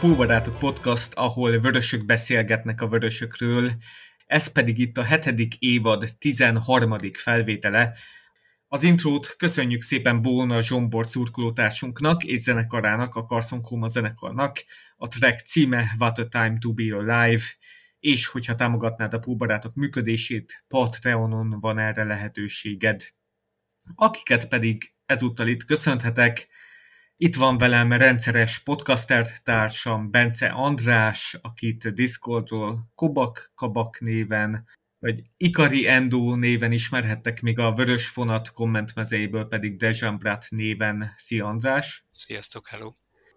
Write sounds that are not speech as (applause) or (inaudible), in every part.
A Podcast, ahol vörösök beszélgetnek a vörösökről. Ez pedig itt a hetedik évad 13. felvétele. Az intrót köszönjük szépen Bóna Zsombor szurkolótársunknak és zenekarának, a Carson Coma zenekarnak. A track címe What a Time to Be Alive, és hogyha támogatnád a Póbarátok működését, Patreonon van erre lehetőséged. Akiket pedig ezúttal itt köszönhetek, itt van velem rendszeres podcaster társam Bence András, akit Discordról Kobak Kabak néven, vagy Ikari Endo néven ismerhettek, még a Vörös Fonat kommentmezejéből pedig Dejan Brat néven. Szia András! Sziasztok, hello!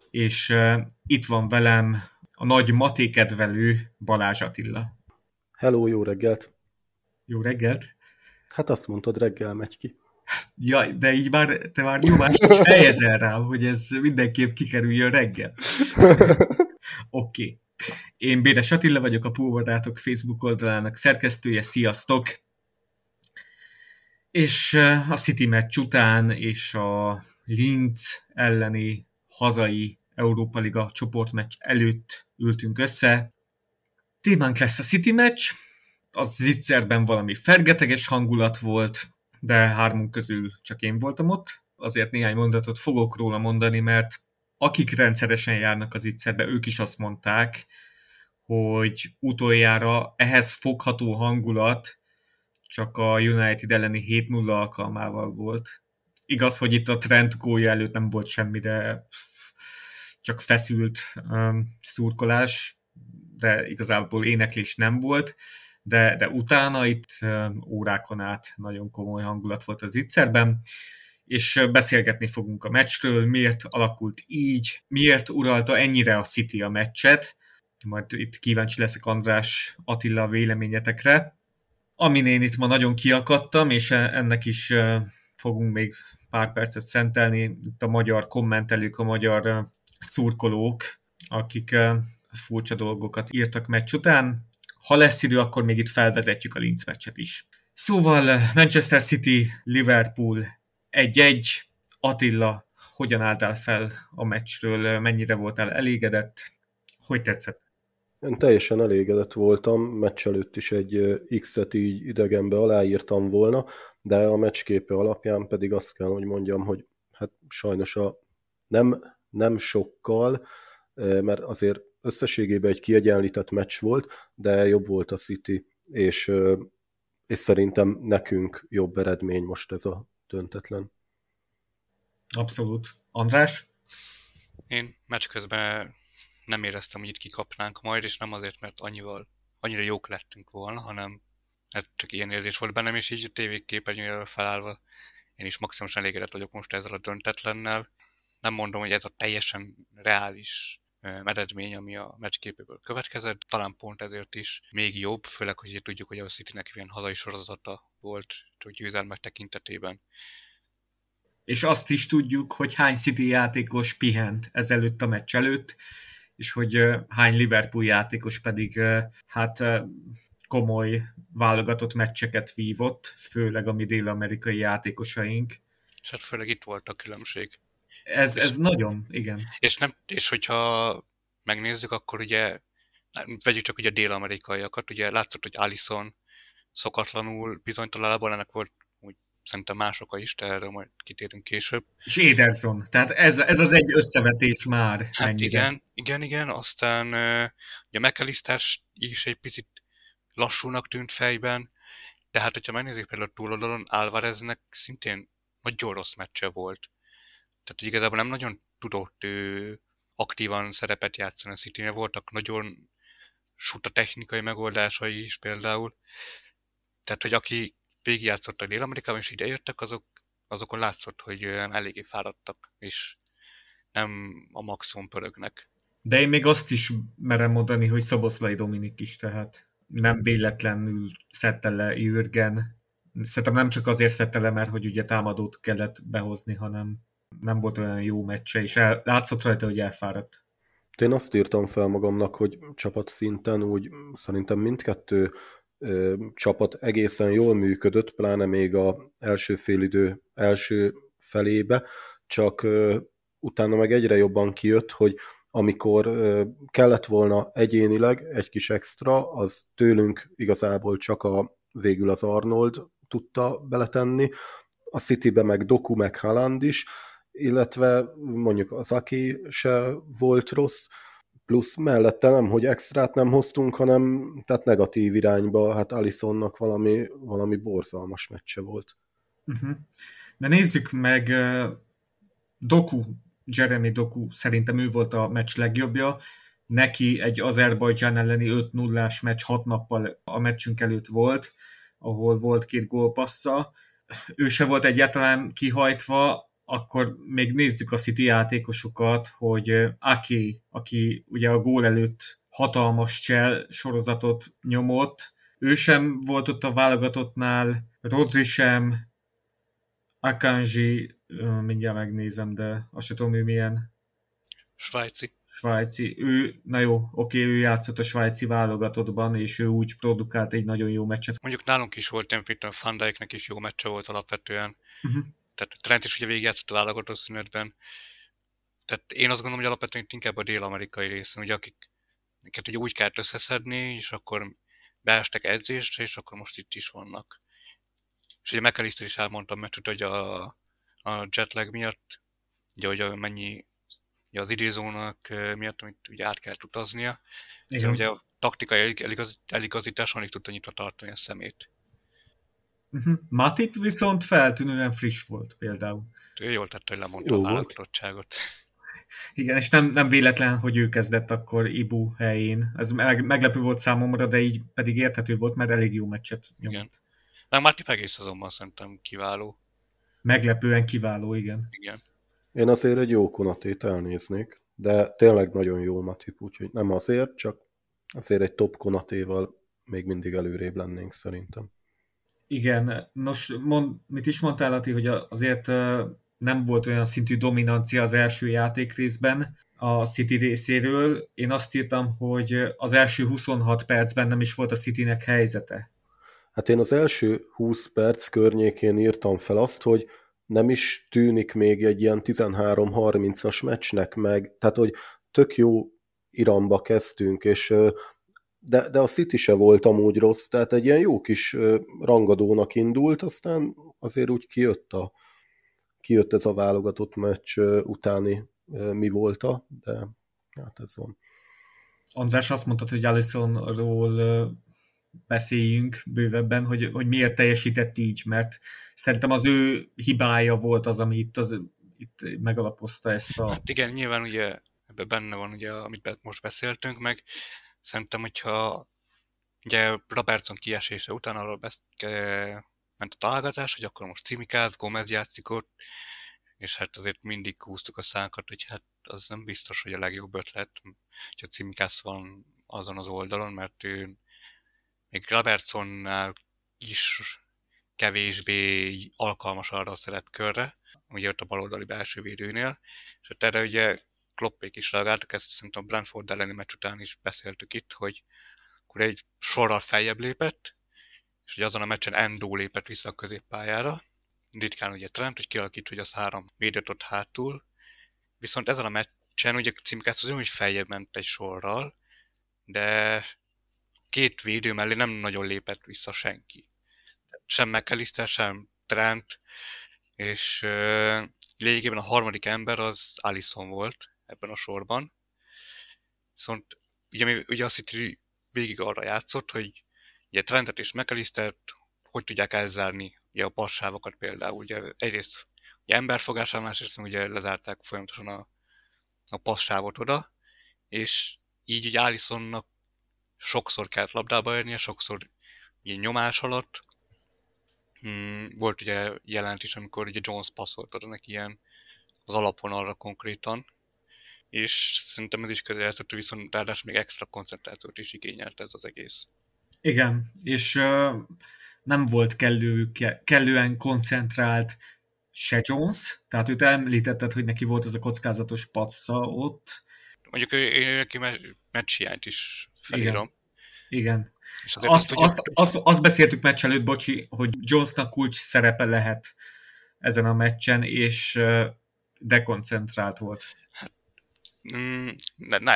És uh, itt van velem a nagy maté kedvelő Balázs Attila. Hello, jó reggelt! Jó reggelt! Hát azt mondtad, reggel megy ki. Ja, de így már, te már nyomást is helyezel rá, hogy ez mindenképp kikerüljön reggel. (laughs) Oké. Okay. Én Bédes Attila vagyok, a Púlvadátok Facebook oldalának szerkesztője. Sziasztok! És a City Match után és a Linz elleni hazai Európa Liga csoportmeccs előtt ültünk össze. Témánk lesz a City Match, az Zitzerben valami fergeteges hangulat volt, de hármunk közül csak én voltam ott. Azért néhány mondatot fogok róla mondani, mert akik rendszeresen járnak az ittszerbe, ők is azt mondták, hogy utoljára ehhez fogható hangulat csak a United elleni 7-0 alkalmával volt. Igaz, hogy itt a trend gólja előtt nem volt semmi, de csak feszült um, szurkolás, de igazából éneklés nem volt de, de utána itt órákon át nagyon komoly hangulat volt az ittszerben, és beszélgetni fogunk a meccsről, miért alakult így, miért uralta ennyire a City a meccset, majd itt kíváncsi leszek András Attila véleményetekre. Amin én itt ma nagyon kiakadtam, és e, ennek is fogunk még pár percet szentelni, itt a magyar kommentelők, a magyar szurkolók, akik furcsa dolgokat írtak meccs után. Ha lesz idő, akkor még itt felvezetjük a Linz meccset is. Szóval Manchester City, Liverpool 1-1. Attila, hogyan álltál fel a meccsről, mennyire voltál elégedett? Hogy tetszett? Én teljesen elégedett voltam, meccs előtt is egy X-et így idegenbe aláírtam volna, de a meccsképe alapján pedig azt kell, hogy mondjam, hogy hát sajnos a nem, nem sokkal, mert azért összességében egy kiegyenlített meccs volt, de jobb volt a City, és, és szerintem nekünk jobb eredmény most ez a döntetlen. Abszolút. András? Én meccs közben nem éreztem, hogy itt kikapnánk majd, és nem azért, mert annyival, annyira jók lettünk volna, hanem ez csak ilyen érzés volt bennem, és így a tévéképernyőre felállva én is maximálisan elégedett vagyok most ezzel a döntetlennel. Nem mondom, hogy ez a teljesen reális eredmény, ami a meccsképéből következett. Talán pont ezért is még jobb, főleg, hogy tudjuk, hogy a City-nek ilyen hazai sorozata volt győzelmek tekintetében. És azt is tudjuk, hogy hány City játékos pihent ezelőtt a meccs előtt, és hogy hány Liverpool játékos pedig hát komoly válogatott meccseket vívott, főleg a mi dél-amerikai játékosaink. És hát főleg itt volt a különbség. Ez, ez nagyon, igen. És, nem, és hogyha megnézzük, akkor ugye vegyük csak ugye a dél-amerikaiakat, ugye látszott, hogy Allison szokatlanul bizonytalan ennek volt úgy szerintem más oka is, de erre majd kitérünk később. És Ederson, tehát ez, ez az egy összevetés már. Hát ennyire. igen, igen, igen, aztán ugye a McAllister is egy picit lassúnak tűnt fejben, de hát hogyha megnézzük például a túloldalon, Alvareznek szintén nagyon rossz meccse volt. Tehát igazából nem nagyon tudott ő aktívan szerepet játszani a city voltak nagyon suta technikai megoldásai is például. Tehát, hogy aki végigjátszott a Dél-Amerikában és ideértek, azok, azokon látszott, hogy eléggé fáradtak, és nem a maximum pörögnek. De én még azt is merem mondani, hogy Szaboszlai Dominik is, tehát nem véletlenül szedte le Jürgen. Szerintem nem csak azért szedte le, mert hogy ugye támadót kellett behozni, hanem nem volt olyan jó meccse, és el, látszott rajta, hogy elfáradt. Én azt írtam fel magamnak, hogy csapat szinten úgy szerintem mindkettő ö, csapat egészen jól működött, pláne még a első félidő első felébe, csak ö, utána meg egyre jobban kijött, hogy amikor kellett volna egyénileg egy kis extra, az tőlünk igazából csak a végül az Arnold tudta beletenni, a Citybe meg Doku, meg Haaland is, illetve mondjuk az Aki se volt rossz, plusz mellette nem, hogy extrát nem hoztunk, hanem tehát negatív irányba, hát Alisonnak valami, valami borzalmas meccse volt. Uh-huh. De nézzük meg Doku, Jeremy Doku szerintem ő volt a meccs legjobbja. Neki egy Azerbajdzsán elleni 5-0-ás meccs 6 nappal a meccsünk előtt volt, ahol volt két gólpassza. Ő se volt egyáltalán kihajtva, akkor még nézzük a City játékosokat, hogy Aki, aki ugye a gól előtt hatalmas csel sorozatot nyomott, ő sem volt ott a válogatottnál, Rodri sem, Akanji, mindjárt megnézem, de azt sem tudom, ő milyen. Svájci. Svájci. Ő, na jó, oké, ő játszott a svájci válogatottban, és ő úgy produkált egy nagyon jó meccset. Mondjuk nálunk is volt, nem a Van Dijknek is jó meccse volt alapvetően. Uh-huh tehát Trent is ugye végigjátszott a válogató szünetben. Tehát én azt gondolom, hogy alapvetően inkább a dél-amerikai részen, ugye akik akiket ugye úgy kellett összeszedni, és akkor beestek edzésre, és akkor most itt is vannak. És ugye McAllister is elmondtam, mert hogy a, a jetlag miatt, ugye, hogy mennyi ugye az időzónak miatt, amit ugye át kellett utaznia, Igen. ugye a taktikai eligazítás alig tudta nyitva tartani a szemét. Uh-huh. Matip viszont feltűnően friss volt például. Ő jól tette, hogy lemondta Jó a válogatottságot. Igen, és nem, nem véletlen, hogy ő kezdett akkor Ibu helyén. Ez meg, meglepő volt számomra, de így pedig érthető volt, mert elég jó meccset nyomott. Igen. Nem, Matip egész azonban szerintem kiváló. Meglepően kiváló, igen. Igen. Én azért egy jó konatét elnéznék, de tényleg nagyon jó Matip, úgyhogy nem azért, csak azért egy top konatéval még mindig előrébb lennénk szerintem. Igen, nos, mond, mit is mondtál, Ati, hogy azért nem volt olyan szintű dominancia az első játék részben a City részéről. Én azt írtam, hogy az első 26 percben nem is volt a Citynek helyzete. Hát én az első 20 perc környékén írtam fel azt, hogy nem is tűnik még egy ilyen 13-30-as meccsnek meg, tehát hogy tök jó iramba kezdtünk, és de, de a City se volt amúgy rossz, tehát egy ilyen jó kis rangadónak indult, aztán azért úgy kijött, a, kijött ez a válogatott meccs utáni mi volt a, de hát ez van. András azt mondta, hogy Alisonról beszéljünk bővebben, hogy, hogy miért teljesített így, mert szerintem az ő hibája volt az, ami itt, az, itt megalapozta ezt a... Hát igen, nyilván ugye ebben benne van, ugye, amit most beszéltünk meg, Szerintem, hogyha ugye Robertson kiesése után arról besz- ment a találgatás, hogy akkor most Cimikáz, Gomez játszik ott, és hát azért mindig húztuk a szánkat, hogy hát az nem biztos, hogy a legjobb ötlet, hogyha Cimikász van azon az oldalon, mert ő még Robertsonnál is kevésbé alkalmas arra a szerepkörre, ugye ott a baloldali belső védőnél, és hát erre ugye Kloppék is reagáltak, ezt szerintem a Brentford elleni meccs után is beszéltük itt, hogy akkor egy sorral feljebb lépett, és hogy azon a meccsen Endo lépett vissza a középpályára, ritkán ugye Trent, hogy kialakít, hogy az három védőt ott hátul, viszont ezen a meccsen ugye az hogy feljebb ment egy sorral, de két védő mellé nem nagyon lépett vissza senki. Sem McAllister, sem Trent, és uh, lényegében a harmadik ember az Allison volt, ebben a sorban. Viszont ugye, ugye azt itt végig arra játszott, hogy ugye Trentet és McAllister hogy tudják elzárni ugye a passávokat például. Ugye egyrészt ugye emberfogásán, másrészt ugye lezárták folyamatosan a, a passávot oda, és így ugye Allisonnak sokszor kellett labdába érnie, sokszor ugye nyomás alatt. Hmm, volt ugye jelent is, amikor ugye Jones passzolt oda neki ilyen az alapon arra konkrétan, és szerintem ez is közelezhető, viszont ráadásul még extra koncentrációt is igényelt ez az egész. Igen, és uh, nem volt kellő, kellően koncentrált se Jones, tehát őt említetted, hogy neki volt ez a kockázatos patsza ott. Mondjuk én neki meccs is felírom. Igen. Igen. És azért azt, azt, azt, azt, azt beszéltük meccs előtt, bocsi, hogy Jonesnak kulcs szerepe lehet ezen a meccsen, és dekoncentrált volt. Mm,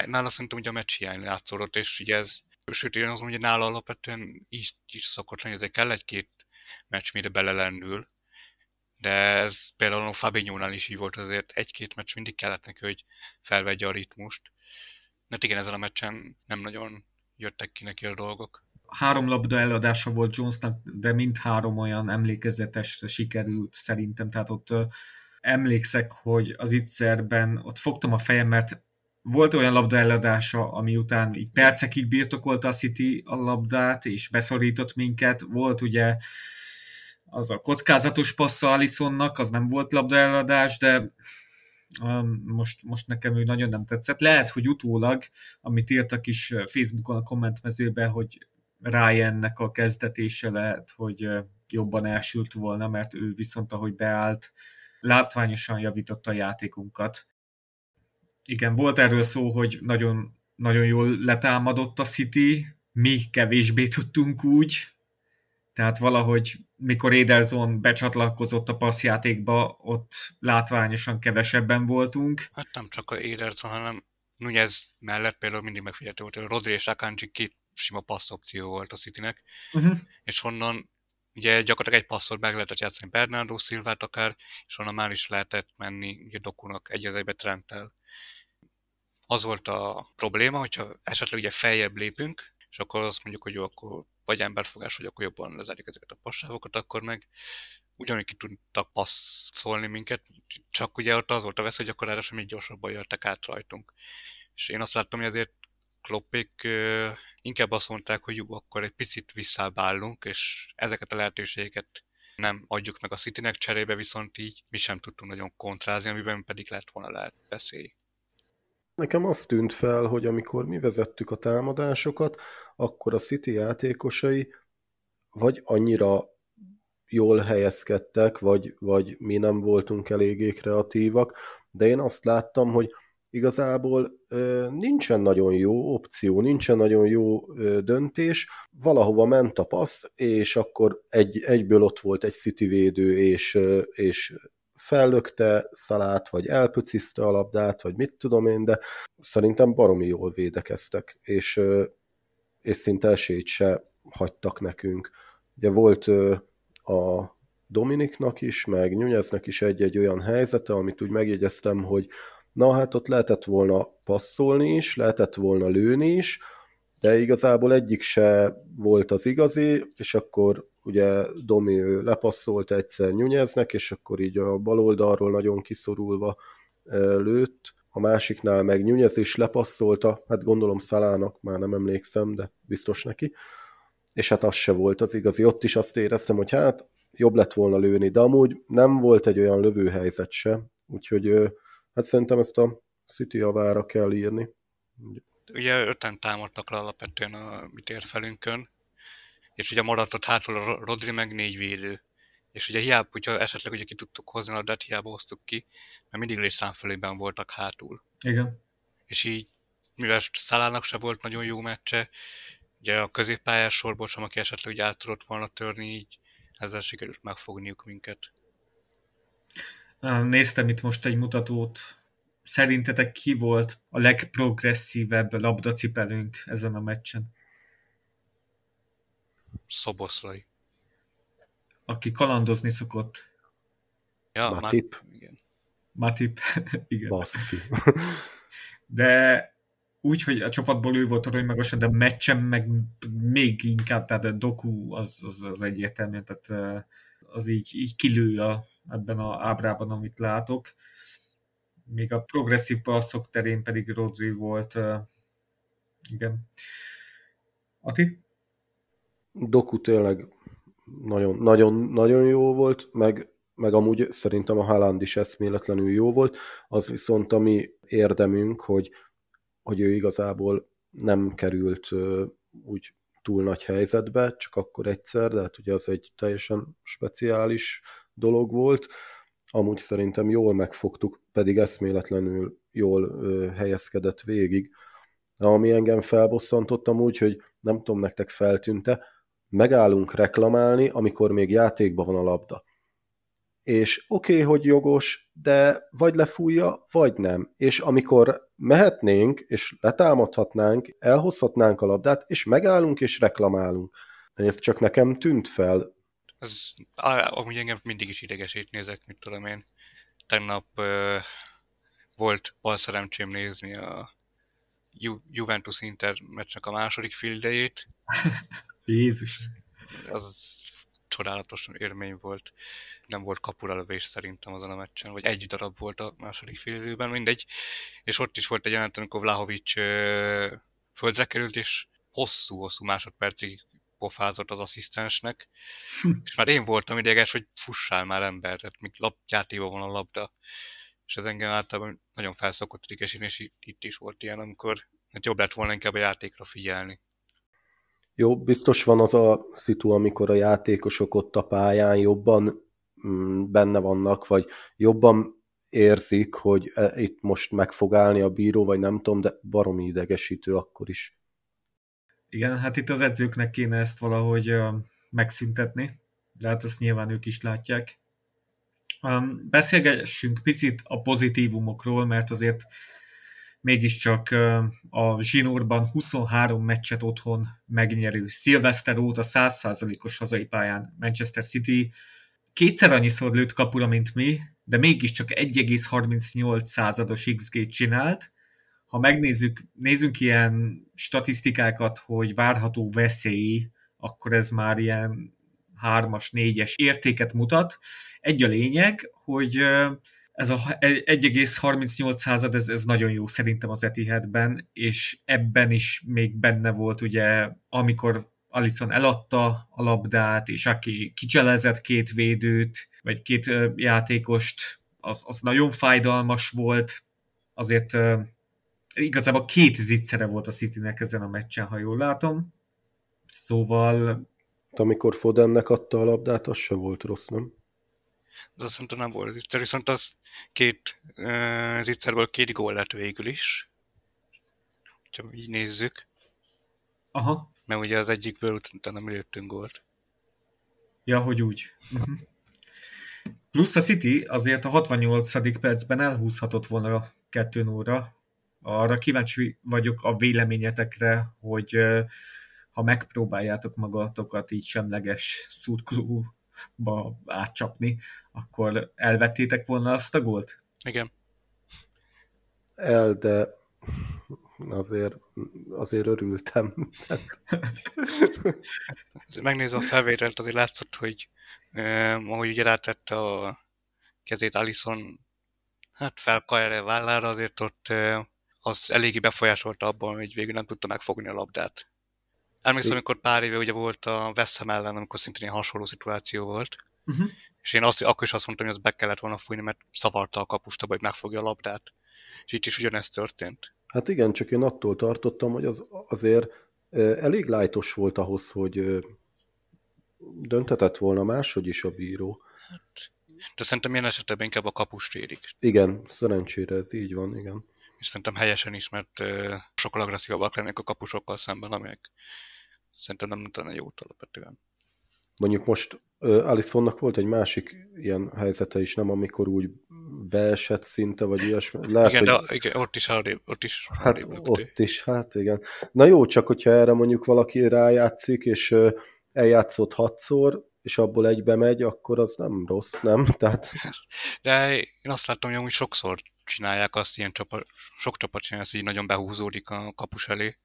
nála szerintem ugye a meccs hiány látszódott, és ugye ez, sőt, én azt mondom, hogy nála alapvetően is, is szokott lenni, ezért kell egy-két meccs, mire belelendül, de ez például a Fabinho-nál is így volt, azért egy-két meccs mindig kellett neki, hogy felvegye a ritmust. Mert igen, ezen a meccsen nem nagyon jöttek ki neki a dolgok. Három labda eladása volt Jonesnak, de mind három olyan emlékezetes sikerült szerintem, tehát ott emlékszek, hogy az ittszerben ott fogtam a fejem, mert volt olyan labda eladása, ami után így percekig birtokolta a City a labdát, és beszorított minket. Volt ugye az a kockázatos passza Alisonnak, az nem volt labda eladás, de um, most, most nekem ő nagyon nem tetszett. Lehet, hogy utólag, amit írtak is Facebookon a kommentmezőbe, hogy Ryannek a kezdetése lehet, hogy jobban elsült volna, mert ő viszont, ahogy beállt, látványosan javította a játékunkat. Igen, volt erről szó, hogy nagyon, nagyon jól letámadott a City, mi kevésbé tudtunk úgy, tehát valahogy mikor Ederson becsatlakozott a passzjátékba, ott látványosan kevesebben voltunk. Hát nem csak a Ederson, hanem Nunez mellett például mindig megfigyelhető volt, hogy Rodri és Akanji két sima passzopció volt a Citynek, uh-huh. és onnan ugye gyakorlatilag egy passzot meg lehetett játszani Bernardo Silvát akár, és onnan már is lehetett menni ugye Dokunak egy az Trenttel. Az volt a probléma, hogyha esetleg ugye feljebb lépünk, és akkor azt mondjuk, hogy jó, akkor vagy emberfogás, vagy akkor jobban lezárjuk ezeket a passávokat, akkor meg ugyanúgy ki tudtak passzolni minket, csak ugye ott az volt a vesz, hogy akkor sem még gyorsabban jöttek át rajtunk. És én azt láttam, hogy ezért Kloppék inkább azt mondták, hogy jó, akkor egy picit visszábbállunk, és ezeket a lehetőségeket nem adjuk meg a Citynek, cserébe viszont így mi sem tudtunk nagyon kontrázni, amiben pedig lett volna lehet veszély. Nekem azt tűnt fel, hogy amikor mi vezettük a támadásokat, akkor a City játékosai vagy annyira jól helyezkedtek, vagy, vagy mi nem voltunk eléggé kreatívak, de én azt láttam, hogy igazából nincsen nagyon jó opció, nincsen nagyon jó döntés, valahova ment a passz, és akkor egy, egyből ott volt egy City védő, és, és fellökte szalát, vagy elpöciszte a labdát, vagy mit tudom én, de szerintem baromi jól védekeztek, és, és szinte esélyt se hagytak nekünk. Ugye volt a Dominiknak is, meg Nyújeznek is egy-egy olyan helyzete, amit úgy megjegyeztem, hogy na hát ott lehetett volna passzolni is, lehetett volna lőni is, de igazából egyik se volt az igazi, és akkor ugye Domi lepasszolt egyszer Nyújeznek, és akkor így a bal oldalról nagyon kiszorulva lőtt, a másiknál meg Nyújez is lepasszolta, hát gondolom Szalának, már nem emlékszem, de biztos neki, és hát az se volt az igazi. Ott is azt éreztem, hogy hát jobb lett volna lőni, de amúgy nem volt egy olyan lövőhelyzet se, úgyhogy hát szerintem ezt a City javára kell írni. Ugye öten támadtak le alapvetően a mi térfelünkön, és ugye maradott hátul a Rodri meg négy védő. És ugye hiába, hogyha esetleg ugye ki tudtuk hozni a labdát, hiába hoztuk ki, mert mindig számfelében voltak hátul. Igen. És így, mivel Szalának se volt nagyon jó meccse, ugye a középpályás sorból sem, aki esetleg ugye át tudott volna törni, így ezzel sikerült megfogniuk minket. Néztem itt most egy mutatót. Szerintetek ki volt a legprogresszívebb labdacipelünk ezen a meccsen? Szoboszlai. Aki kalandozni szokott. Ja, Matip. Már, igen. Matip, (laughs) igen. Baszki. (laughs) de úgy, hogy a csapatból ő volt a magasan, de meccsen meg még inkább, tehát a doku az, az, az egyértelmű, tehát az így, így kilő a, ebben az ábrában, amit látok. Még a progresszív passzok terén pedig Rodri volt. Igen. Ati? Doku tényleg nagyon, nagyon, nagyon jó volt, meg, meg amúgy szerintem a Haaland is eszméletlenül jó volt, az viszont a mi érdemünk, hogy, hogy ő igazából nem került úgy túl nagy helyzetbe, csak akkor egyszer, de hát ugye az egy teljesen speciális dolog volt. Amúgy szerintem jól megfogtuk, pedig eszméletlenül jól ö, helyezkedett végig. De ami engem felbosszantottam úgy, hogy nem tudom, nektek feltűnte, megállunk reklamálni, amikor még játékban van a labda. És oké, okay, hogy jogos, de vagy lefújja, vagy nem. És amikor mehetnénk, és letámadhatnánk, elhozhatnánk a labdát, és megállunk, és reklamálunk. Ez csak nekem tűnt fel. Ez amúgy engem mindig is idegesít nézek, mit tudom én. Tegnap uh, volt bal szerencsém nézni a Ju- Juventus Inter meccsnek a második fildejét. (laughs) Jézus. Az csodálatos élmény volt. Nem volt kapuralövés szerintem azon a meccsen, vagy egy darab volt a második félidőben, mindegy. És ott is volt egy jelent, amikor Vlahovic földre került, és hosszú-hosszú másodpercig pofázott az asszisztensnek, és már én voltam ideges, hogy fussál már ember, tehát még játékban van a labda. És ez engem általában nagyon felszokott idegesíteni, és itt is volt ilyen, amikor hát jobb lett volna inkább a játékra figyelni. Jó, biztos van az a szitu, amikor a játékosok ott a pályán jobban mm, benne vannak, vagy jobban érzik, hogy e, itt most meg fog állni a bíró, vagy nem tudom, de baromi idegesítő akkor is. Igen, hát itt az edzőknek kéne ezt valahogy megszüntetni, de hát ezt nyilván ők is látják. Beszélgessünk picit a pozitívumokról, mert azért mégiscsak a zsinórban 23 meccset otthon megnyerő Szilveszter óta 100%-os hazai pályán Manchester City kétszer annyiszor lőtt kapura, mint mi, de mégiscsak 1,38 százados XG csinált. Ha megnézzük, nézzünk ilyen statisztikákat, hogy várható veszély, akkor ez már ilyen hármas, négyes értéket mutat. Egy a lényeg, hogy ez a 1,38 század, ez, ez nagyon jó szerintem az Etihadben, és ebben is még benne volt ugye, amikor Alison eladta a labdát, és aki kicselezett két védőt, vagy két játékost, az, az nagyon fájdalmas volt. Azért uh, igazából két zicsere volt a Citynek ezen a meccsen, ha jól látom. Szóval... De amikor Fodennek adta a labdát, az se volt rossz, nem? De azt szerintem nem volt zicser, viszont az két uh, zicserből két gól lett végül is. Csak így nézzük. Aha. Mert ugye az egyikből utána mi lőttünk gólt. Ja, hogy úgy. Uh-huh. Plusz a City azért a 68. percben elhúzhatott volna a 2 0 Arra kíváncsi vagyok a véleményetekre, hogy ha megpróbáljátok magatokat így semleges szurkoló ba átcsapni, akkor elvettétek volna azt a gólt? Igen. El, de azért, azért örültem. (laughs) Megnézve a felvételt, azért látszott, hogy eh, ahogy ugye rátette a kezét Alison, hát felkajára vállára, azért ott eh, az eléggé befolyásolta abban, hogy végül nem tudta megfogni a labdát. Emlékszem, amikor pár éve ugye volt a West Ham ellen, amikor szintén hasonló szituáció volt. Uh-huh. És én azt, akkor is azt mondtam, hogy az be kellett volna fújni, mert szavarta a kapusta, hogy megfogja a labdát. És itt is ugyanezt történt. Hát igen, csak én attól tartottam, hogy az azért elég lájtos volt ahhoz, hogy döntetett volna máshogy is a bíró. Hát, de szerintem ilyen esetben inkább a kapust védik. Igen, szerencsére ez így van, igen. És szerintem helyesen is, mert sokkal agresszívabbak lennék a kapusokkal szemben, amelyek szerintem nem lenne jót alapvetően. Mondjuk most uh, Alisonnak volt egy másik ilyen helyzete is, nem amikor úgy beesett szinte, vagy ilyesmi. (laughs) Lehet, igen, hogy... de igen, ott is hardébb, ott is Hát ott is, hát igen. Na jó, csak hogyha erre mondjuk valaki rájátszik, és uh, eljátszott hatszor, és abból egybe megy, akkor az nem rossz, nem? (laughs) Tehát... De én azt látom, hogy sokszor csinálják azt, ilyen csapat, sok csapat csinálja, hogy így nagyon behúzódik a kapus elé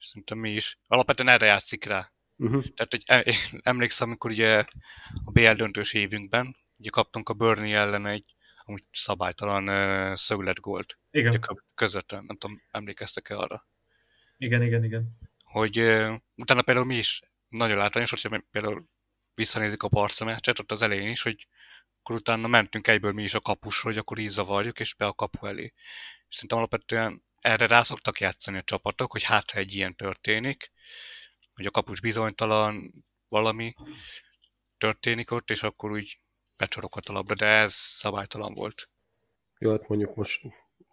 és szerintem mi is. Alapvetően erre játszik rá. Uh-huh. Tehát hogy e, emlékszem, amikor ugye a BL döntős évünkben, ugye kaptunk a Burnley ellen egy amúgy szabálytalan uh, szögletgólt. Igen. Ugye közvetlen, nem tudom, emlékeztek-e arra? Igen, igen, igen. Hogy uh, utána például mi is nagyon látványos, hogyha például visszanézik a Barca meccset, ott az elején is, hogy akkor utána mentünk egyből mi is a kapusra, hogy akkor így zavarjuk, és be a kapu elé. És szerintem alapvetően erre rá szoktak játszani a csapatok, hogy hát, ha egy ilyen történik, hogy a kapus bizonytalan, valami történik ott, és akkor úgy becsorokat a labda, de ez szabálytalan volt. Jó, hát mondjuk most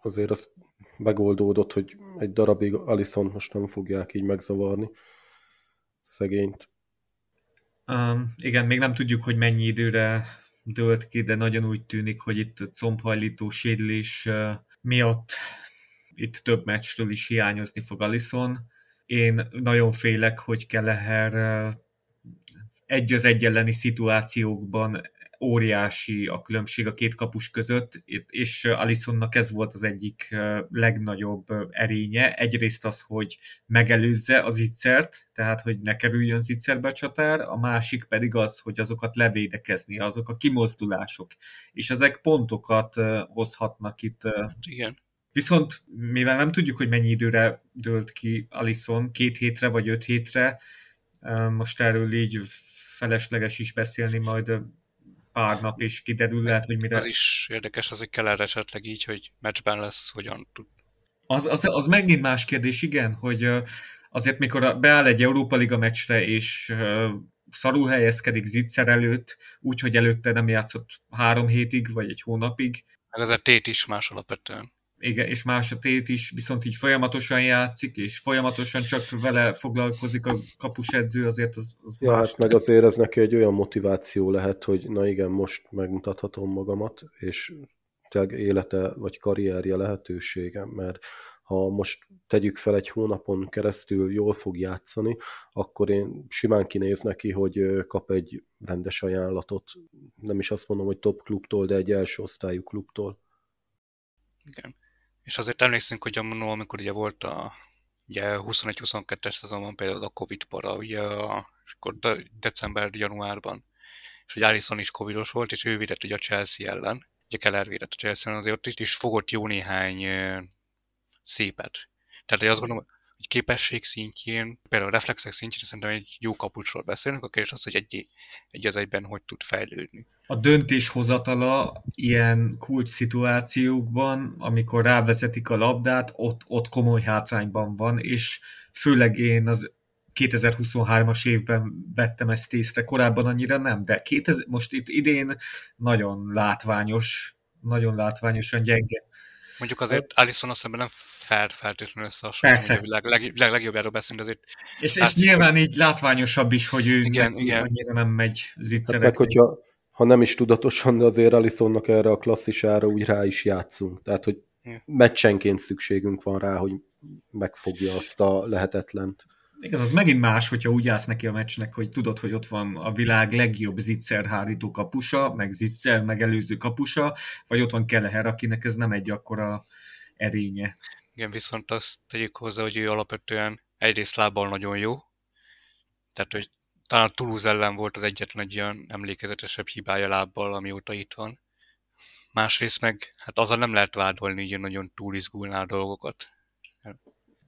azért az megoldódott, hogy egy darabig Alison most nem fogják így megzavarni szegényt. Um, igen, még nem tudjuk, hogy mennyi időre dőlt ki, de nagyon úgy tűnik, hogy itt combhajlító sérülés miatt itt több meccstől is hiányozni fog Alison. Én nagyon félek, hogy Keleher egy az egy elleni szituációkban óriási a különbség a két kapus között, és Alisonnak ez volt az egyik legnagyobb erénye. Egyrészt az, hogy megelőzze az zicsert, tehát hogy ne kerüljön zicserbe a csatár, a másik pedig az, hogy azokat levédekezni, azok a kimozdulások, és ezek pontokat hozhatnak itt. Igen. Viszont mivel nem tudjuk, hogy mennyi időre dőlt ki Alison, két hétre vagy öt hétre, most erről így felesleges is beszélni, majd pár nap és kiderül, lehet, hogy mire... Az is érdekes, az, hogy Keller esetleg így, hogy meccsben lesz, hogyan tud. Az, az, az megint más kérdés, igen, hogy azért mikor beáll egy Európa Liga meccsre, és szarul helyezkedik Zitzer előtt, úgyhogy előtte nem játszott három hétig, vagy egy hónapig. Meg az a tét is más alapvetően igen, és más a tét is, viszont így folyamatosan játszik, és folyamatosan csak vele foglalkozik a kapusedző, azért az, az Ja, más. hát meg azért ez neki egy olyan motiváció lehet, hogy na igen, most megmutathatom magamat, és tényleg élete vagy karrierje lehetősége, mert ha most tegyük fel egy hónapon keresztül jól fog játszani, akkor én simán kinéz neki, hogy kap egy rendes ajánlatot, nem is azt mondom, hogy top klubtól, de egy első osztályú klubtól. Igen. És azért emlékszünk, hogy annól, amikor ugye volt a ugye 21-22-es szezonban például a Covid para, ugye a, akkor december-januárban, és hogy Allison is covidos volt, és ő védett ugye a Chelsea ellen, ugye Keller védett a Chelsea ellen, azért ott is fogott jó néhány szépet. Tehát hogy azt gondolom, hogy képesség szintjén, például a reflexek szintjén szerintem egy jó kapucsról beszélünk, a kérdés az, hogy egy, egy az egyben hogy tud fejlődni a döntéshozatala ilyen kulcs szituációkban, amikor rávezetik a labdát, ott, ott komoly hátrányban van, és főleg én az 2023-as évben vettem ezt észre, korábban annyira nem, de 2000, most itt idén nagyon látványos, nagyon látványosan gyenge. Mondjuk azért Alison azt nem fel, feltétlenül összehasonlítani, a világ leg, leg, legjobbjáról beszélünk, azért... És, és nyilván hogy... így látványosabb is, hogy ő igen, igen. annyira nem megy zicserek. Hát meg, hogyha, ha nem is tudatosan, de azért Alisonnak erre a klasszisára úgy rá is játszunk. Tehát, hogy meccsenként szükségünk van rá, hogy megfogja azt a lehetetlent. Igen, az megint más, hogyha úgy állsz neki a meccsnek, hogy tudod, hogy ott van a világ legjobb zicser hárító kapusa, meg zicser megelőző kapusa, vagy ott van Keleher, akinek ez nem egy akkora erénye. Igen, viszont azt tegyük hozzá, hogy ő alapvetően egyrészt lábbal nagyon jó, tehát hogy talán Toulouse ellen volt az egyetlen egy olyan emlékezetesebb hibája lábbal, amióta itt van. Másrészt meg, hát azzal nem lehet vádolni, hogy nagyon túlizgulná a dolgokat.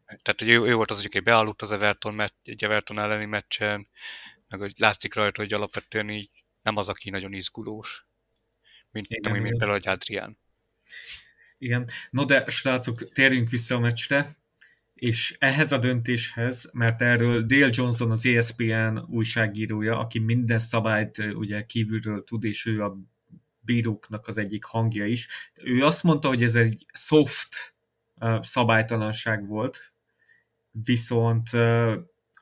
Tehát, hogy ő, ő volt az, aki beállt az Everton, meccs, egy Everton elleni meccsen, meg hogy látszik rajta, hogy alapvetően így nem az, aki nagyon izgulós, mint, igen, nem, mint például Adrián. Igen. No de, srácok, térjünk vissza a meccsre és ehhez a döntéshez, mert erről Dale Johnson, az ESPN újságírója, aki minden szabályt ugye kívülről tud, és ő a bíróknak az egyik hangja is, ő azt mondta, hogy ez egy soft szabálytalanság volt, viszont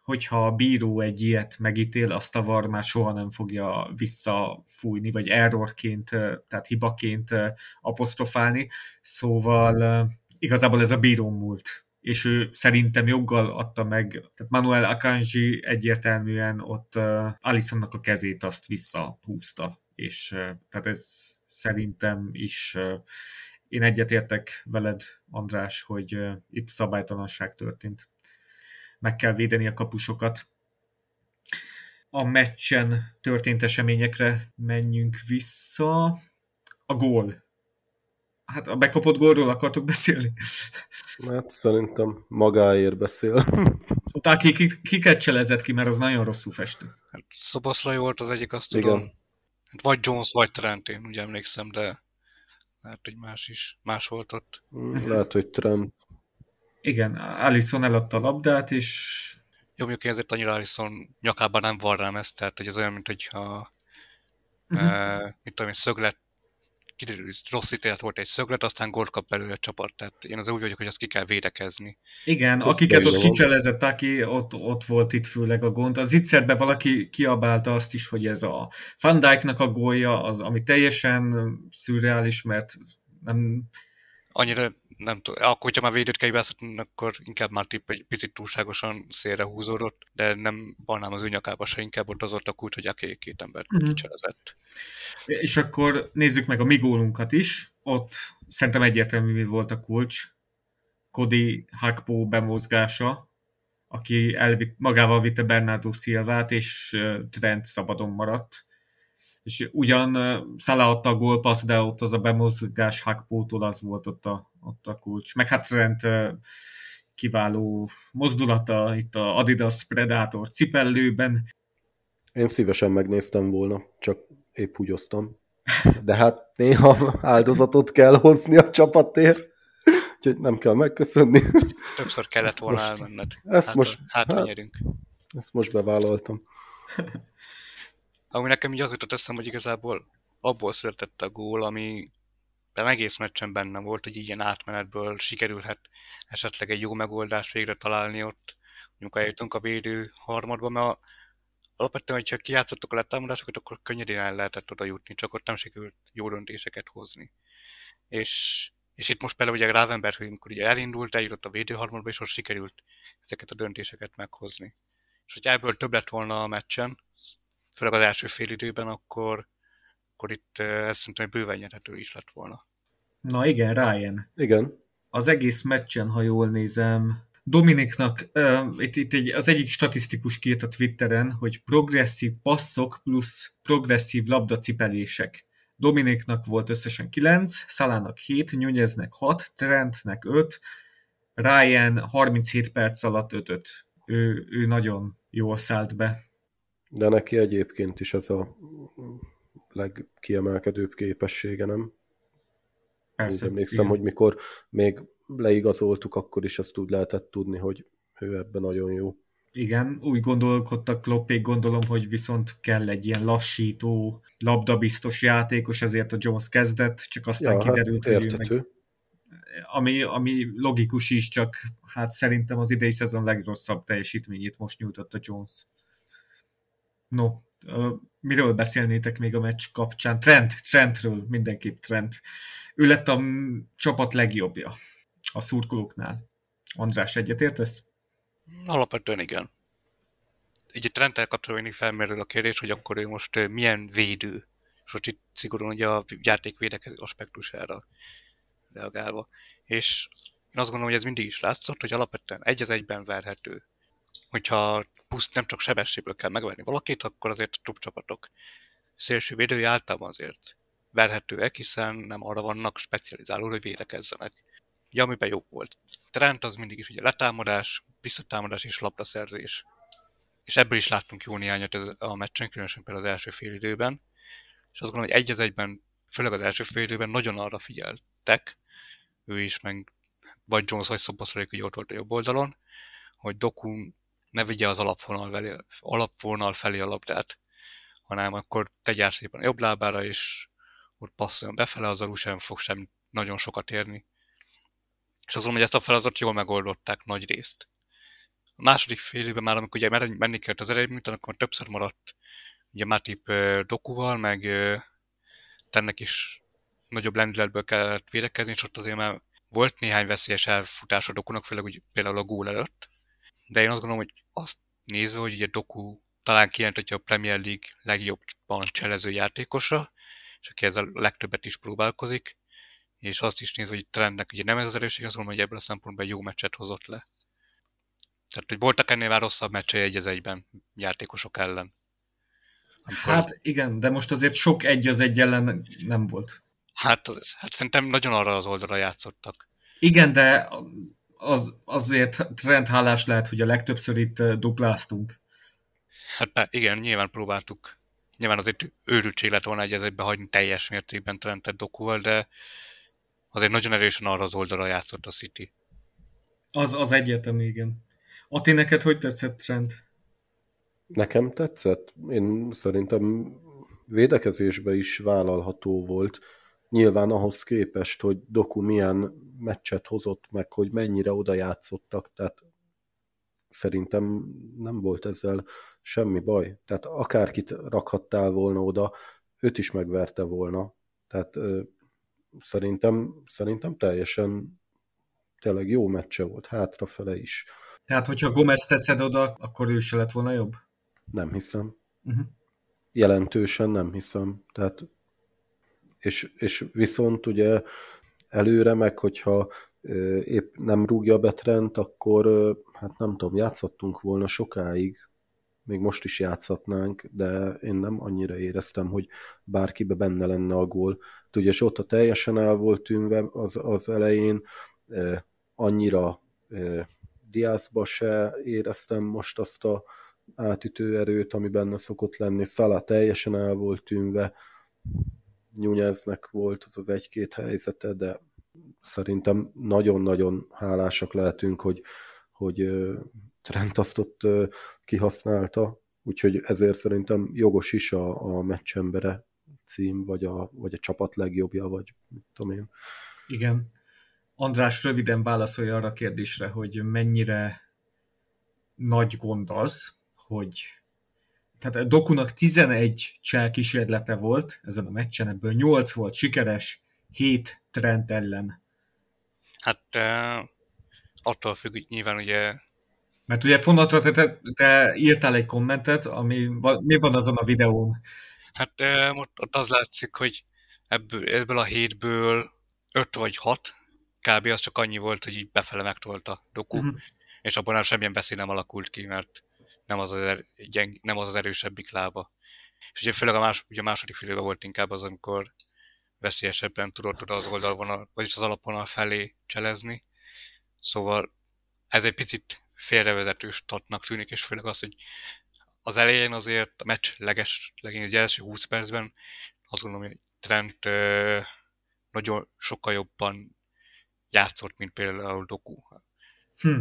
hogyha a bíró egy ilyet megítél, azt a VAR már soha nem fogja visszafújni, vagy errorként, tehát hibaként apostrofálni. Szóval igazából ez a bíró múlt és ő szerintem joggal adta meg, tehát Manuel Akanji egyértelműen ott Alisonnak a kezét azt visszahúzta, és tehát ez szerintem is uh, én egyetértek veled, András, hogy uh, itt szabálytalanság történt. Meg kell védeni a kapusokat. A meccsen történt eseményekre menjünk vissza. A gól Hát a bekapott gólról akartok beszélni? Hát szerintem magáért beszél. (laughs) Utána ki, ki, kiket cselezett ki, mert az nagyon rosszul festett. Hát Szoboszlai volt az egyik, azt Igen. tudom. Hát vagy Jones, vagy Trent, én úgy emlékszem, de lehet, hogy más is. Más volt ott. Mm, lehet, hogy Trent. Igen, Allison eladta a labdát, és... Jó, mondjuk én ezért annyira Allison nyakában nem van rám ezt, tehát hogy ez olyan, mint hogyha uh-huh. uh, mit tudom én, szöglet kiderül, hogy rossz ítélet volt egy szöglet, aztán gólt kap belőle a csapat. Tehát én az úgy vagyok, hogy azt ki kell védekezni. Igen, Köszönöm. akiket ott kicselezett, aki ott, ott volt itt főleg a gond. Az ittszerben valaki kiabálta azt is, hogy ez a Van Dijk-nak a gólja, az, ami teljesen szürreális, mert nem, Annyira nem tudom, akkor, hogyha már védőt kell hibáztatni, akkor inkább már tipp egy picit túlságosan szélre húzódott, de nem balnám az ő nyakába se, inkább ott az ott a kulcs, hogy aki két embert Mhm. uh-huh. kicselezett. És akkor nézzük meg a mi gólunkat is. Ott szerintem egyértelmű mi volt a kulcs. Cody Hakpo bemozgása, aki elvitt, magával vitte Bernardo Silvát, és Trent szabadon maradt. És ugyan ö, Salah adta a gólpassz, de ott az a bemozgás Hakpótól az volt ott a, ott a kulcs. Meg hát Trent ö, kiváló mozdulata itt a Adidas Predator cipellőben. Én szívesen megnéztem volna, csak épp úgy osztam. De hát néha áldozatot kell hozni a csapatért, úgyhogy nem kell megköszönni. Többször kellett Ezt volna most- elmenned. ezt hát, most- Hát, hát- nyerünk. Ezt most bevállaltam. Ami nekem így az jutott eszem, hogy igazából abból született a gól, ami de egész meccsen benne volt, hogy ilyen átmenetből sikerülhet esetleg egy jó megoldást végre találni ott, amikor eljutunk a védő harmadba, mert a, alapvetően, hogyha kijátszottuk a letámadásokat, akkor könnyedén el lehetett oda jutni, csak ott nem sikerült jó döntéseket hozni. És, és itt most például ugye Gravenberg, hogy amikor ugye elindult, eljutott a védő harmadba, és ott sikerült ezeket a döntéseket meghozni. És hogyha ebből több lett volna a meccsen, főleg az első fél időben, akkor, akkor itt ez szerintem bőven nyerhető is lett volna. Na igen, Ryan. Igen, az egész meccsen, ha jól nézem, Dominiknak, uh, itt, itt egy, az egyik statisztikus kírt a Twitteren, hogy progresszív passzok plusz progresszív labdacipelések. Dominiknak volt összesen 9, Szalának 7, Nuneznek 6, Trentnek 5, Ryan 37 perc alatt 5 ő, ő nagyon jól szállt be. De neki egyébként is ez a legkiemelkedőbb képessége, nem? Persze. Úgy emlékszem, igen. hogy mikor még leigazoltuk, akkor is ezt úgy lehetett tudni, hogy ő ebben nagyon jó. Igen, úgy gondolkodtak Kloppék, gondolom, hogy viszont kell egy ilyen lassító, labdabiztos játékos, ezért a Jones kezdett, csak aztán Ja, hát kiderült, hogy ő meg, ami, ami logikus is, csak hát szerintem az idei szezon legrosszabb teljesítményét most nyújtott a Jones. No, miről beszélnétek még a meccs kapcsán? Trent, Trentről, mindenképp Trent. Ő lett a csapat legjobbja a szurkolóknál. András, egyetértesz? Alapvetően igen. Így a trendtel kapcsolatban mindig felmerül a kérdés, hogy akkor ő most milyen védő. És most itt szigorúan ugye a játék védekező aspektusára reagálva. És én azt gondolom, hogy ez mindig is látszott, hogy alapvetően egy az egyben verhető. Hogyha puszt nem csak sebességből kell megverni valakit, akkor azért a top csapatok szélső védői általában azért verhetőek, hiszen nem arra vannak specializáló, hogy védekezzenek. Ugye amiben jobb volt. Trent az mindig is ugye letámadás, visszatámadás és labdaszerzés. És ebből is láttunk jó néhányat a meccsen, különösen például az első fél időben. És azt gondolom, hogy egy az egyben, főleg az első fél időben nagyon arra figyeltek, ő is, meg vagy Jones, vagy Szoboszlaik, hogy ott volt a jobb oldalon, hogy Doku ne vigye az alapvonal, felé, alapvonal felé a labdát, hanem akkor tegye szépen a jobb lábára, és ott passzoljon befele, azzal úgy sem fog sem nagyon sokat érni. És azt mondom, hogy ezt a feladatot jól megoldották nagy részt. A második fél évben már, amikor ugye menni kellett az eredményt, akkor többször maradt ugye Matip Dokuval, meg tennek is nagyobb lendületből kellett védekezni, és ott azért már volt néhány veszélyes elfutás a Dokunak, főleg úgy például a gól előtt. De én azt gondolom, hogy azt nézve, hogy ugye Doku talán kijelentetje a Premier League legjobban cselező játékosa, és aki ezzel a legtöbbet is próbálkozik, és azt is nézve, hogy trendnek ugye nem ez az erőség, azt gondolom, hogy ebből a szempontból jó meccset hozott le. Tehát, hogy voltak ennél már rosszabb meccsei egy az egyben játékosok ellen. Amikor, hát, Hát igen, de most azért sok egy az egy ellen nem volt. hát, az, hát szerintem nagyon arra az oldalra játszottak. Igen, de az, azért Trent hálás lehet, hogy a legtöbbször itt dupláztunk. Hát be, igen, nyilván próbáltuk. Nyilván azért őrültség lett volna egy az egybe hagyni teljes mértékben Trentet Dokuval, de azért nagyon erősen arra az oldalra játszott a City. Az, az egyértelmű, igen. Ati, neked hogy tetszett Trent? Nekem tetszett. Én szerintem védekezésbe is vállalható volt. nyilván ahhoz képest, hogy Doku milyen meccset hozott meg, hogy mennyire oda játszottak, tehát szerintem nem volt ezzel semmi baj. Tehát akárkit rakhattál volna oda, őt is megverte volna. Tehát ö, szerintem, szerintem teljesen tényleg jó meccse volt, hátrafele is. Tehát, hogyha Gomez teszed oda, akkor ő se lett volna jobb? Nem hiszem. Uh-huh. Jelentősen nem hiszem. Tehát, és, és viszont ugye előre meg, hogyha épp nem rúgja be Trent, akkor hát nem tudom, játszottunk volna sokáig, még most is játszhatnánk, de én nem annyira éreztem, hogy bárkibe benne lenne a gól. Ugye Zsota teljesen el volt tűnve az, az elején, annyira Diázba se éreztem most azt a átütő erőt, ami benne szokott lenni. Szala teljesen el volt tűnve, Nyúnyeznek volt az az egy-két helyzete, de szerintem nagyon-nagyon hálásak lehetünk, hogy, hogy Trent azt ott kihasználta, úgyhogy ezért szerintem jogos is a, a meccsembere cím, vagy a, vagy a csapat legjobbja, vagy mit tudom én. Igen. András röviden válaszolja arra a kérdésre, hogy mennyire nagy gond az, hogy tehát Dokunak 11 csel kísérlete volt ezen a meccsen, ebből 8 volt sikeres, 7 Trent ellen. Hát uh, attól függ, hogy nyilván ugye... Mert ugye fonatra te, te, írtál egy kommentet, ami mi van azon a videón? Hát uh, ott az látszik, hogy ebből, ebből a hétből 5 vagy 6 kb. az csak annyi volt, hogy így befele megtolta Doku, uh-huh. és abban nem semmilyen beszél nem alakult ki, mert nem az az, er, gyeng, nem az, az erősebbik lába. És ugye főleg a, más, ugye a második félőben volt inkább az, amikor veszélyesebben tudott oda az oldalvonal, vagyis az alapvonal felé cselezni. Szóval ez egy picit félrevezető statnak tűnik, és főleg az, hogy az elején azért a meccs leges, legény az első 20 percben azt gondolom, hogy Trent ö, nagyon sokkal jobban játszott, mint például Doku. Hm.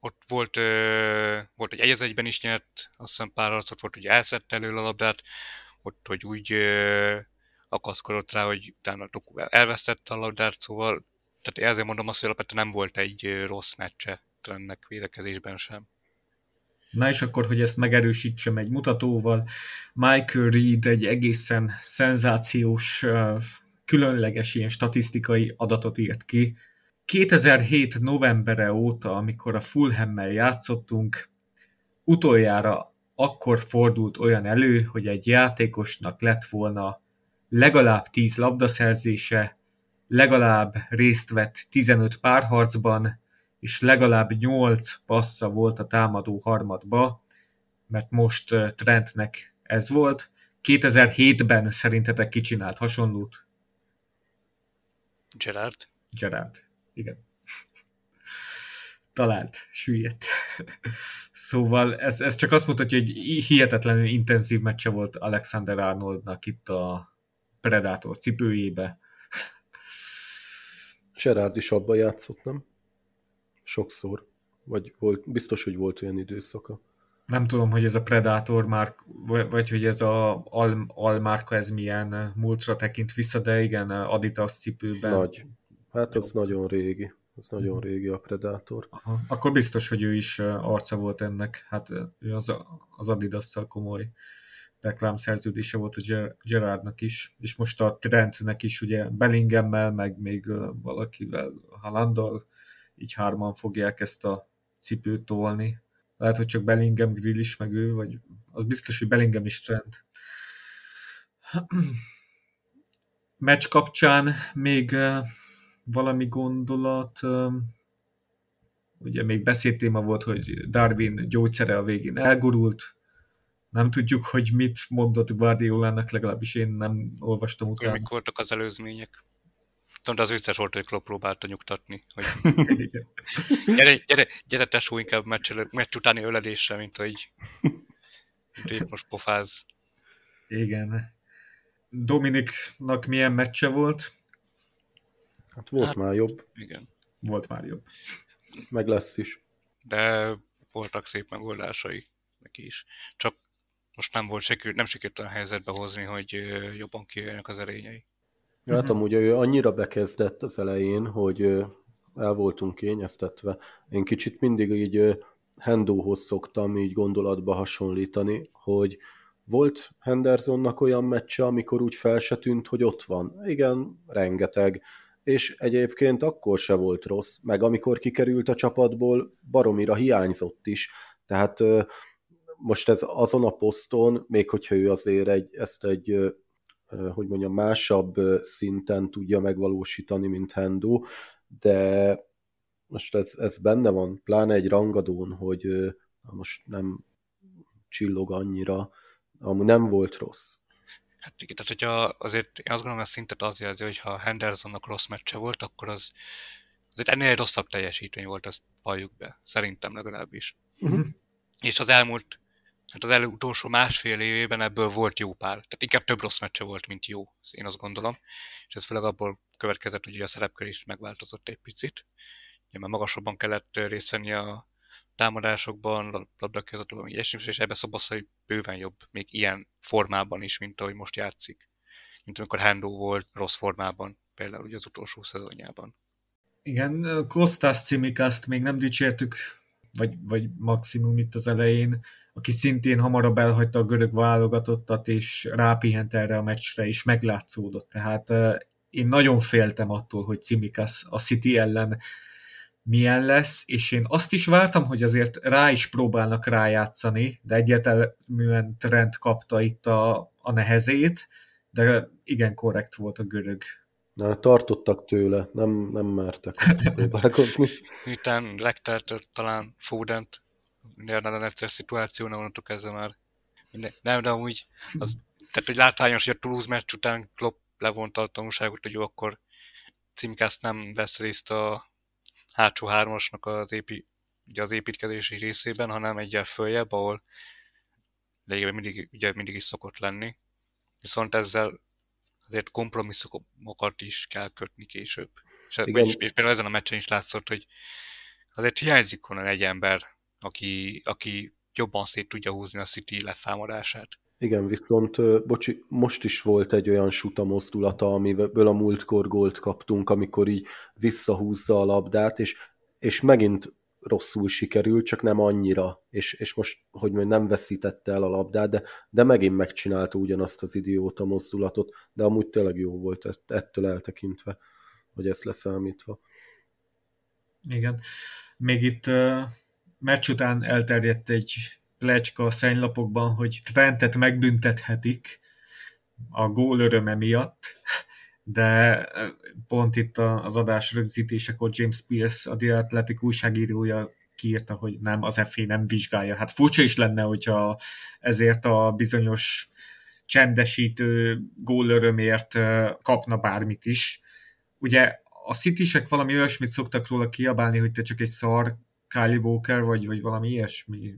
Ott volt, ö, volt egy egy egyben is nyert, azt hiszem pár arcot volt, hogy elszedte elő a labdát, ott, hogy úgy ö, akaszkodott rá, hogy utána Doku elvesztette a labdát, szóval tehát ezért mondom azt, hogy alapvetően nem volt egy rossz meccse ennek védekezésben sem. Na és akkor, hogy ezt megerősítsem egy mutatóval, Michael Reed egy egészen szenzációs, különleges ilyen statisztikai adatot írt ki. 2007 novembere óta, amikor a Fulhammel játszottunk, utoljára akkor fordult olyan elő, hogy egy játékosnak lett volna legalább 10 labdaszerzése, legalább részt vett 15 párharcban, és legalább 8 passza volt a támadó harmadba, mert most Trentnek ez volt. 2007-ben szerintetek kicsinált hasonlót? Gerard. Gerard, igen. Talált, süllyedt. szóval ez, ez csak azt mutatja, hogy hihetetlenül intenzív meccse volt Alexander Arnoldnak itt a Predator cipőjébe. Gerard is abban játszott, nem? Sokszor. Vagy volt, biztos, hogy volt olyan időszaka. Nem tudom, hogy ez a Predator már, vagy hogy ez a Al, Almárka, ez milyen múltra tekint vissza, de igen, Adidas cipőben. Nagy. Hát ez Jó. nagyon régi. Ez nagyon mhm. régi a Predator. Aha. Akkor biztos, hogy ő is arca volt ennek. Hát ő az, az Adidas-szal komoly reklám szerződése volt a Gerardnak is, és most a Trentnek is ugye Bellinghemmel, meg még valakivel, Halandal, így hárman fogják ezt a cipőt tolni. Lehet, hogy csak Bellingham, Grill is, meg ő, vagy az biztos, hogy Bellingham is Trent. (clears throat) Meccs kapcsán még valami gondolat, ugye még beszédtéma volt, hogy Darwin gyógyszere a végén elgurult, nem tudjuk, hogy mit mondott Guardiolának, legalábbis én nem olvastam utána. Mik voltak az előzmények? Tudom, de az vicces volt, hogy Klopp próbálta nyugtatni, hogy (laughs) gyere, gyere, gyere tesó inkább meccs, meccs utáni öledésre, mint hogy, mint hogy most pofáz. Igen. Dominiknak milyen meccse volt? Hát volt hát, már jobb. Igen. Volt már jobb. Meg lesz is. De voltak szép megoldásai neki is. Csak most nem volt sekül, nem sikerült a helyzetbe hozni, hogy jobban kijöjjenek az erényei. Hát uh-huh. amúgy ő annyira bekezdett az elején, hogy el voltunk kényeztetve. Én kicsit mindig így Hendóhoz szoktam így gondolatba hasonlítani, hogy volt Hendersonnak olyan meccse, amikor úgy fel se tűnt, hogy ott van. Igen, rengeteg. És egyébként akkor se volt rossz, meg amikor kikerült a csapatból, baromira hiányzott is. Tehát most ez azon a poszton, még hogyha ő azért egy, ezt egy hogy mondjam, másabb szinten tudja megvalósítani, mint Hendo, de most ez, ez benne van, pláne egy rangadón, hogy most nem csillog annyira, amúgy nem volt rossz. Hát igen, tehát hogyha azért én azt gondolom, hogy szintet az jelzi, hogy ha Hendersonnak rossz meccse volt, akkor az azért ennél rosszabb teljesítmény volt, azt valljuk be. Szerintem legalábbis. Uh-huh. És az elmúlt, hát az utolsó másfél évében ebből volt jó pár. Tehát inkább több rossz meccse volt, mint jó, én azt gondolom. És ez főleg abból következett, hogy a szerepkör is megváltozott egy picit. Ugye már magasabban kellett részt venni a támadásokban, labdakezatokban, ilyesmi, és ebbe Szoboszai bőven jobb, még ilyen formában is, mint ahogy most játszik. Mint amikor Hendo volt rossz formában, például ugye az utolsó szezonjában. Igen, Kostas Cimikaszt még nem dicsértük, vagy, vagy maximum itt az elején, aki szintén hamarabb elhagyta a görög válogatottat, és rápihent erre a meccsre, és meglátszódott. Tehát én nagyon féltem attól, hogy Cimikas a City ellen milyen lesz, és én azt is vártam, hogy azért rá is próbálnak rájátszani, de egyértelműen Trent kapta itt a, a nehezét, de igen korrekt volt a görög. Na, tartottak tőle, nem, nem mertek próbálkozni. (laughs) Miután Lecter talán Fodent, minden egyszer szituáció, nem onnantól kezdve már minden, nem, de amúgy az, tehát hogy látványos, hogy a Toulouse meccs után Klopp levonta a tanulságot, hogy jó, akkor Cimkász nem vesz részt a hátsó hármasnak az, épi, ugye az építkezési részében, hanem egyel följebb, ahol lényegében mindig, ugye mindig is szokott lenni. Viszont ezzel azért kompromisszumokat is kell kötni később. És, Igen. és, és például ezen a meccsen is látszott, hogy azért hiányzik onnan egy ember, aki, aki jobban szét tudja húzni a City letámadását. Igen, viszont bocsi, most is volt egy olyan suta mozdulata, amiből a múltkor gólt kaptunk, amikor így visszahúzza a labdát, és, és megint rosszul sikerült, csak nem annyira, és, és most, hogy mondjam, nem veszítette el a labdát, de, de megint megcsinálta ugyanazt az idióta mozdulatot, de amúgy tényleg jó volt ettől eltekintve, hogy ezt leszámítva. Igen. Még itt uh, meccs után elterjedt egy plecska a szennylapokban, hogy Trentet megbüntethetik a gól öröme miatt, de pont itt az adás rögzítésekor James Pierce, a The Athletic újságírója kiírta, hogy nem, az FA nem vizsgálja. Hát furcsa is lenne, hogyha ezért a bizonyos csendesítő gólörömért kapna bármit is. Ugye a city valami olyasmit szoktak róla kiabálni, hogy te csak egy szar Kylie Walker vagy, vagy valami ilyesmi.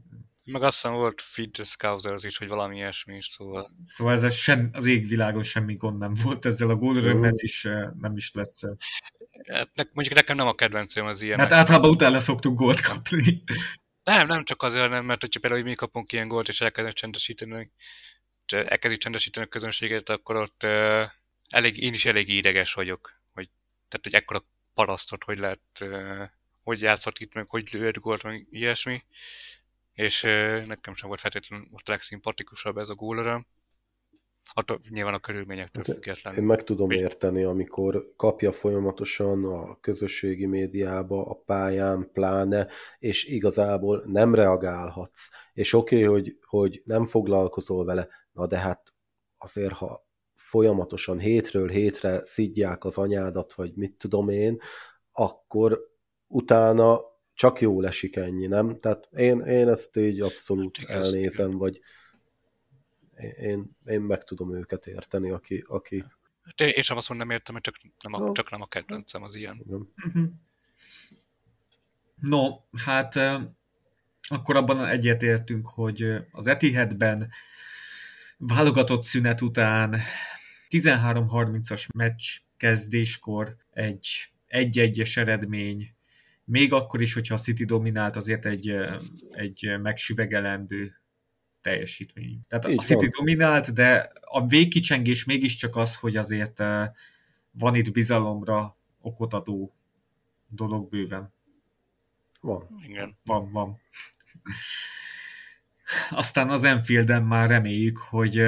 Meg azt hiszem volt Feed the Scousers is, hogy valami ilyesmi is, szóval... Szóval ez sem, az égvilágon semmi gond nem volt ezzel a gólörömmel, és nem is lesz. Hát, mondjuk nekem nem a kedvencem az ilyen. Hát általában utána szoktuk gólt kapni. Nem, nem csak azért nem, mert hogyha például mi kapunk ilyen gólt, és elkezdünk csendesíteni, elkezdik csendesíteni a közönséget, akkor ott uh, elég, én is elég ideges vagyok, hogy, tehát, hogy ekkora parasztot, hogy lehet, uh, hogy játszott itt meg, hogy lőtt gólt, meg ilyesmi és nekem sem volt feltétlenül most legszimpatikusabb ez a gólöröm. Attól nyilván a körülményektől hát, függetlenül. Én meg tudom érteni, amikor kapja folyamatosan a közösségi médiába, a pályán pláne, és igazából nem reagálhatsz. És oké, okay, hogy, hogy nem foglalkozol vele, na de hát azért, ha folyamatosan hétről hétre szidják az anyádat, vagy mit tudom én, akkor utána csak jól esik ennyi, nem? Tehát én, én ezt így abszolút hát, elnézem, vagy én, én meg tudom őket érteni, aki... aki... Hát én sem azt mondom, nem értem, hogy csak nem a, no. csak nem a kedvencem az ilyen. Igen. Mhm. No, hát akkor abban egyetértünk, hogy az Etihadben válogatott szünet után 13-30-as meccs kezdéskor egy egy-egyes eredmény még akkor is, hogyha a City dominált, azért egy, egy megsüvegelendő teljesítmény. Tehát Így a City van. dominált, de a végkicsengés mégiscsak az, hogy azért van itt bizalomra okot adó dolog bőven. Van. Igen. Van, van. Aztán az Enfielden már reméljük, hogy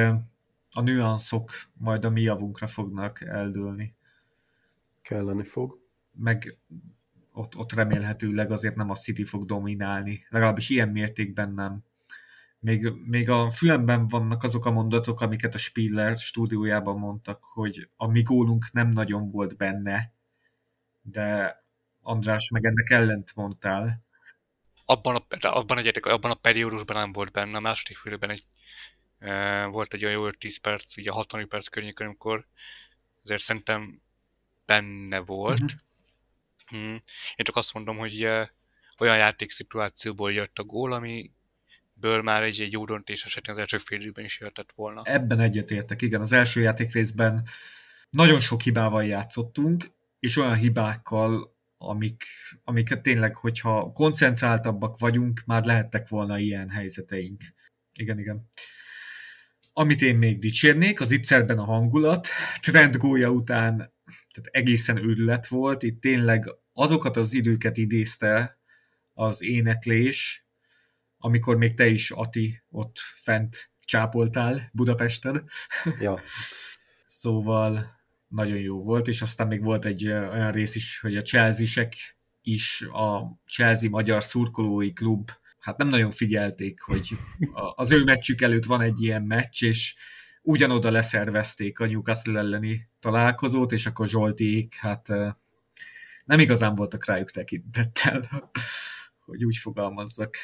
a nüanszok majd a mi javunkra fognak eldőlni. Kelleni fog. Meg ott, ott remélhetőleg azért nem a City fog dominálni. Legalábbis ilyen mértékben nem. Még, még a fülemben vannak azok a mondatok, amiket a Spiller stúdiójában mondtak, hogy a mi gólunk nem nagyon volt benne, de András meg ennek ellent mondtál. Abban a, abban, egy, abban a periódusban nem volt benne, a második félben egy, e, volt egy olyan jó 10 perc, ugye a 60 perc környékén, amikor azért szerintem benne volt. Uh-huh. Hmm. Én csak azt mondom, hogy olyan játékszituációból jött a gól, ami ből már egy, egy jó döntés esetén az első fél időben is jöhetett volna. Ebben egyetértek, igen. Az első játék részben nagyon sok hibával játszottunk, és olyan hibákkal, amik, amiket tényleg, hogyha koncentráltabbak vagyunk, már lehettek volna ilyen helyzeteink. Igen, igen. Amit én még dicsérnék, az ittszerben a hangulat. Trend gólya után tehát egészen őrület volt. Itt tényleg azokat az időket idézte az éneklés, amikor még te is, Ati, ott fent csápoltál Budapesten. Ja. (laughs) szóval nagyon jó volt, és aztán még volt egy olyan rész is, hogy a chelsea is a Chelsea Magyar Szurkolói Klub hát nem nagyon figyelték, hogy az ő meccsük előtt van egy ilyen meccs, és ugyanoda leszervezték a Newcastle elleni találkozót, és akkor Zsoltiék, hát nem igazán voltak rájuk tekintettel, (laughs) hogy úgy fogalmazzak.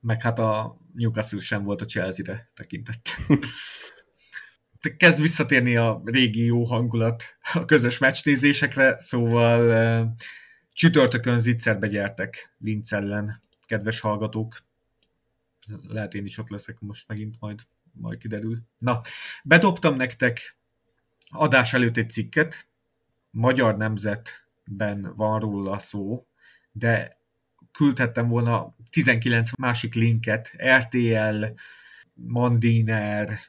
Meg hát a Newcastle sem volt a Chelsea-re tekintettel. (laughs) Kezd visszatérni a régi jó hangulat a közös meccsnézésekre, szóval csütörtökön zicserbe gyertek Linz ellen, kedves hallgatók. Lehet én is ott leszek most megint, majd, majd kiderül. Na, bedobtam nektek adás előtt egy cikket, Magyar Nemzetben van róla szó, de küldhettem volna 19 másik linket, RTL, Mandiner,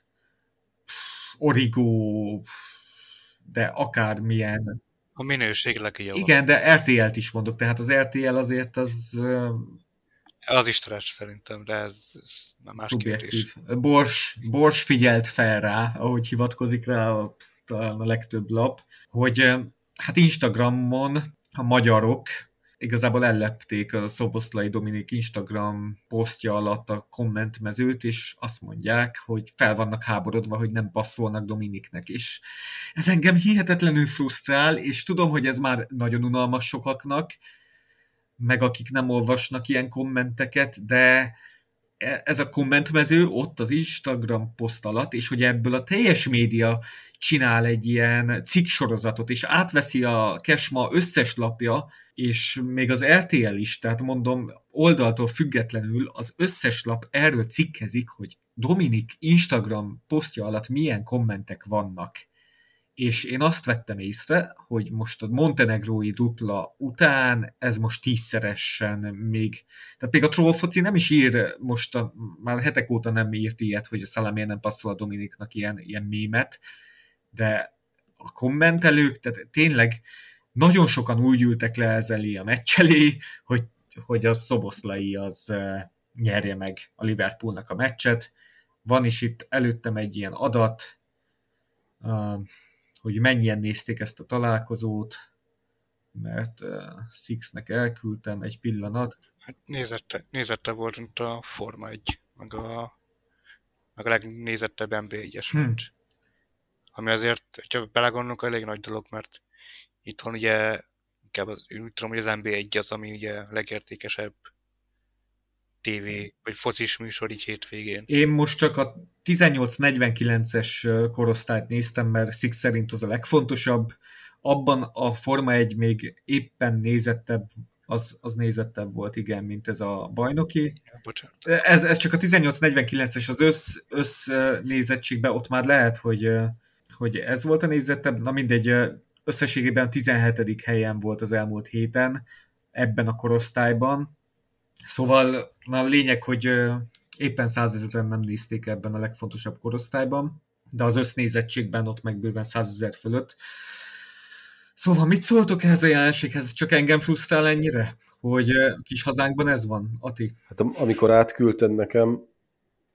Origo, de akármilyen. A minőség legjobb. Igen, de RTL-t is mondok, tehát az RTL azért az... Az is trash szerintem, de ez, ez más kérdés. Bors, Bors figyelt fel rá, ahogy hivatkozik rá a, talán a legtöbb lap, hogy hát Instagramon a magyarok igazából ellepték a Szoboszlai Dominik Instagram posztja alatt a kommentmezőt, és azt mondják, hogy fel vannak háborodva, hogy nem passzolnak Dominiknek, és ez engem hihetetlenül frusztrál, és tudom, hogy ez már nagyon unalmas sokaknak, meg akik nem olvasnak ilyen kommenteket, de ez a kommentmező ott az Instagram poszt alatt, és hogy ebből a teljes média csinál egy ilyen cikksorozatot, és átveszi a Kesma összes lapja, és még az RTL is, tehát mondom, oldaltól függetlenül az összes lap erről cikkezik, hogy Dominik Instagram posztja alatt milyen kommentek vannak. És én azt vettem észre, hogy most a montenegrói dupla után ez most tízszeresen még, tehát még a trollfoci nem is ír most, a, már hetek óta nem írt ilyet, hogy a Szalamé nem passzol a Dominiknak ilyen, ilyen mémet, de a kommentelők, tehát tényleg nagyon sokan úgy ültek le ez a meccs hogy, hogy a Szoboszlai az nyerje meg a Liverpoolnak a meccset. Van is itt előttem egy ilyen adat, hogy mennyien nézték ezt a találkozót, mert Sixnek elküldtem egy pillanat. Hát nézette, nézette volt, mint a Forma 1, meg a, meg a legnézettebb NB1-es hmm. Ami azért, hogyha belegondolunk, elég nagy dolog, mert Itthon ugye inkább az, úgy tudom, hogy az NB1 az, ami ugye legértékesebb TV vagy focis műsor így hétvégén. Én most csak a 18-49-es korosztályt néztem, mert Six szerint az a legfontosabb. Abban a Forma 1 még éppen nézettebb, az, az nézettebb volt, igen, mint ez a bajnoki. Ja, ez, ez csak a 18-49-es, az össz, össz nézettségben ott már lehet, hogy, hogy ez volt a nézettebb, na mindegy, összességében 17. helyen volt az elmúlt héten ebben a korosztályban. Szóval na, a lényeg, hogy éppen százezeren nem nézték ebben a legfontosabb korosztályban, de az össznézettségben ott meg bőven százezer fölött. Szóval mit szóltok ehhez a jelenséghez? Csak engem frusztrál ennyire? Hogy kis hazánkban ez van, Ati? Hát amikor átküldted nekem,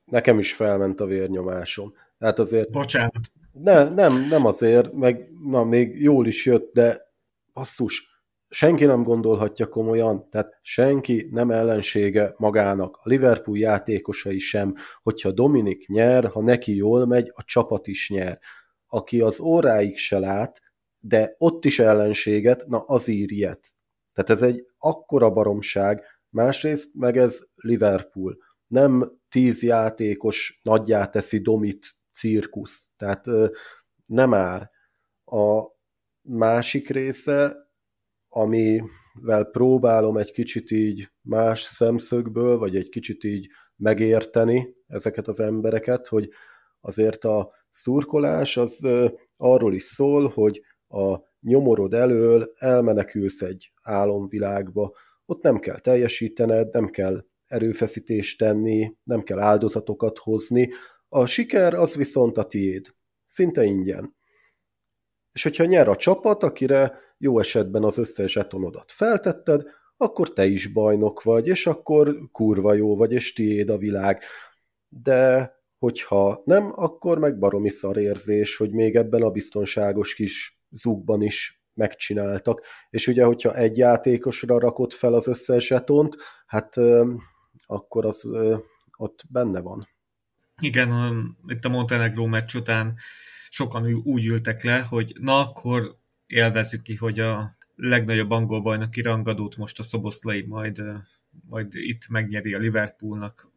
nekem is felment a vérnyomásom. Hát azért... Bocsánat. Ne, nem, nem azért, meg na, még jól is jött, de basszus, senki nem gondolhatja komolyan, tehát senki nem ellensége magának, a Liverpool játékosai sem, hogyha Dominik nyer, ha neki jól megy, a csapat is nyer. Aki az óráig se lát, de ott is ellenséget, na az ír ilyet. Tehát ez egy akkora baromság, másrészt meg ez Liverpool. Nem tíz játékos nagyjá teszi Domit cirkusz, tehát nem ár. A másik része, amivel próbálom egy kicsit így más szemszögből, vagy egy kicsit így megérteni ezeket az embereket, hogy azért a szurkolás az arról is szól, hogy a nyomorod elől elmenekülsz egy álomvilágba, ott nem kell teljesítened, nem kell erőfeszítést tenni, nem kell áldozatokat hozni, a siker az viszont a tiéd, szinte ingyen. És hogyha nyer a csapat, akire jó esetben az összes zsetonodat feltetted, akkor te is bajnok vagy, és akkor kurva jó vagy, és tiéd a világ. De hogyha nem, akkor meg baromi szarérzés, hogy még ebben a biztonságos kis zugban is megcsináltak. És ugye, hogyha egy játékosra rakott fel az összes zsetont, hát akkor az ott benne van. Igen, itt a Montenegro meccs után sokan úgy ültek le, hogy na akkor élvezzük ki, hogy a legnagyobb angol bajnoki rangadót most a szoboszlai majd, majd itt megnyeri a Liverpoolnak,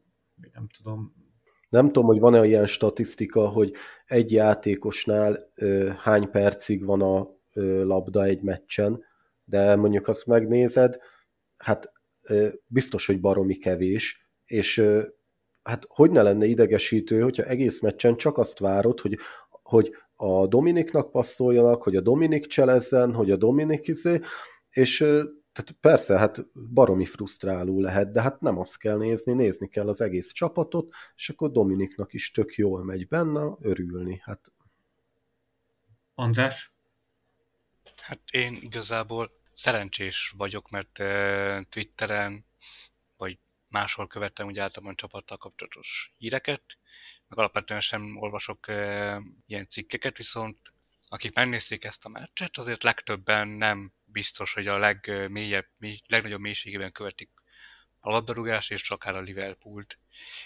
nem tudom. Nem tudom, hogy van-e ilyen statisztika, hogy egy játékosnál ö, hány percig van a ö, labda egy meccsen, de mondjuk azt megnézed, hát ö, biztos, hogy baromi kevés, és ö, hát hogy ne lenne idegesítő, hogyha egész meccsen csak azt várod, hogy, hogy a Dominiknak passzoljanak, hogy a Dominik cselezzen, hogy a Dominik izé, és tehát persze, hát baromi frusztráló lehet, de hát nem azt kell nézni, nézni kell az egész csapatot, és akkor Dominiknak is tök jól megy benne, örülni. Hát... András? Hát én igazából szerencsés vagyok, mert Twitteren, vagy máshol követtem úgy általában csapattal kapcsolatos híreket, meg alapvetően sem olvasok e, ilyen cikkeket, viszont akik megnézték ezt a meccset, azért legtöbben nem biztos, hogy a legmélyebb, mély, legnagyobb mélységében követik a labdarúgást, és akár a Liverpoolt.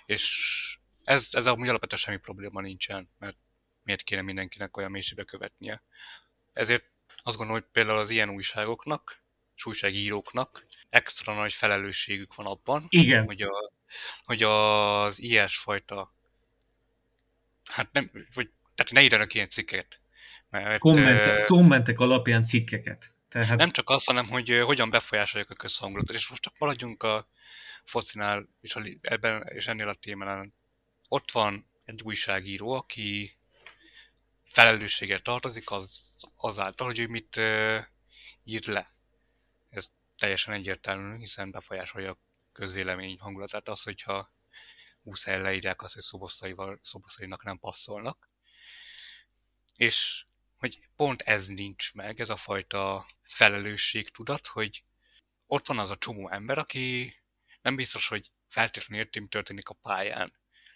És ez, ez amúgy alapvetően semmi probléma nincsen, mert miért kéne mindenkinek olyan mélységbe követnie. Ezért azt gondolom, hogy például az ilyen újságoknak, újságíróknak extra nagy felelősségük van abban, Igen. hogy, a, hogy az ilyesfajta hát nem, vagy, tehát ne írjanak ilyen cikkeket. Mert, kommentek, uh, kommentek alapján cikkeket. Tehát... Nem csak az, hanem hogy hogyan befolyásolják a közhangulatot. És most csak maradjunk a focinál és, a, ebben, és ennél a témánál. Ott van egy újságíró, aki felelősséggel tartozik az, azáltal, hogy ő mit uh, írt le. Teljesen egyértelmű, hiszen befolyásolja a közvélemény hangulatát az, hogyha muszáj leírják azt, hogy szoboszlaival, szoboszlainak nem passzolnak. És hogy pont ez nincs meg, ez a fajta felelősségtudat, hogy ott van az a csomó ember, aki nem biztos, hogy feltétlenül érti, mi történik a pályán.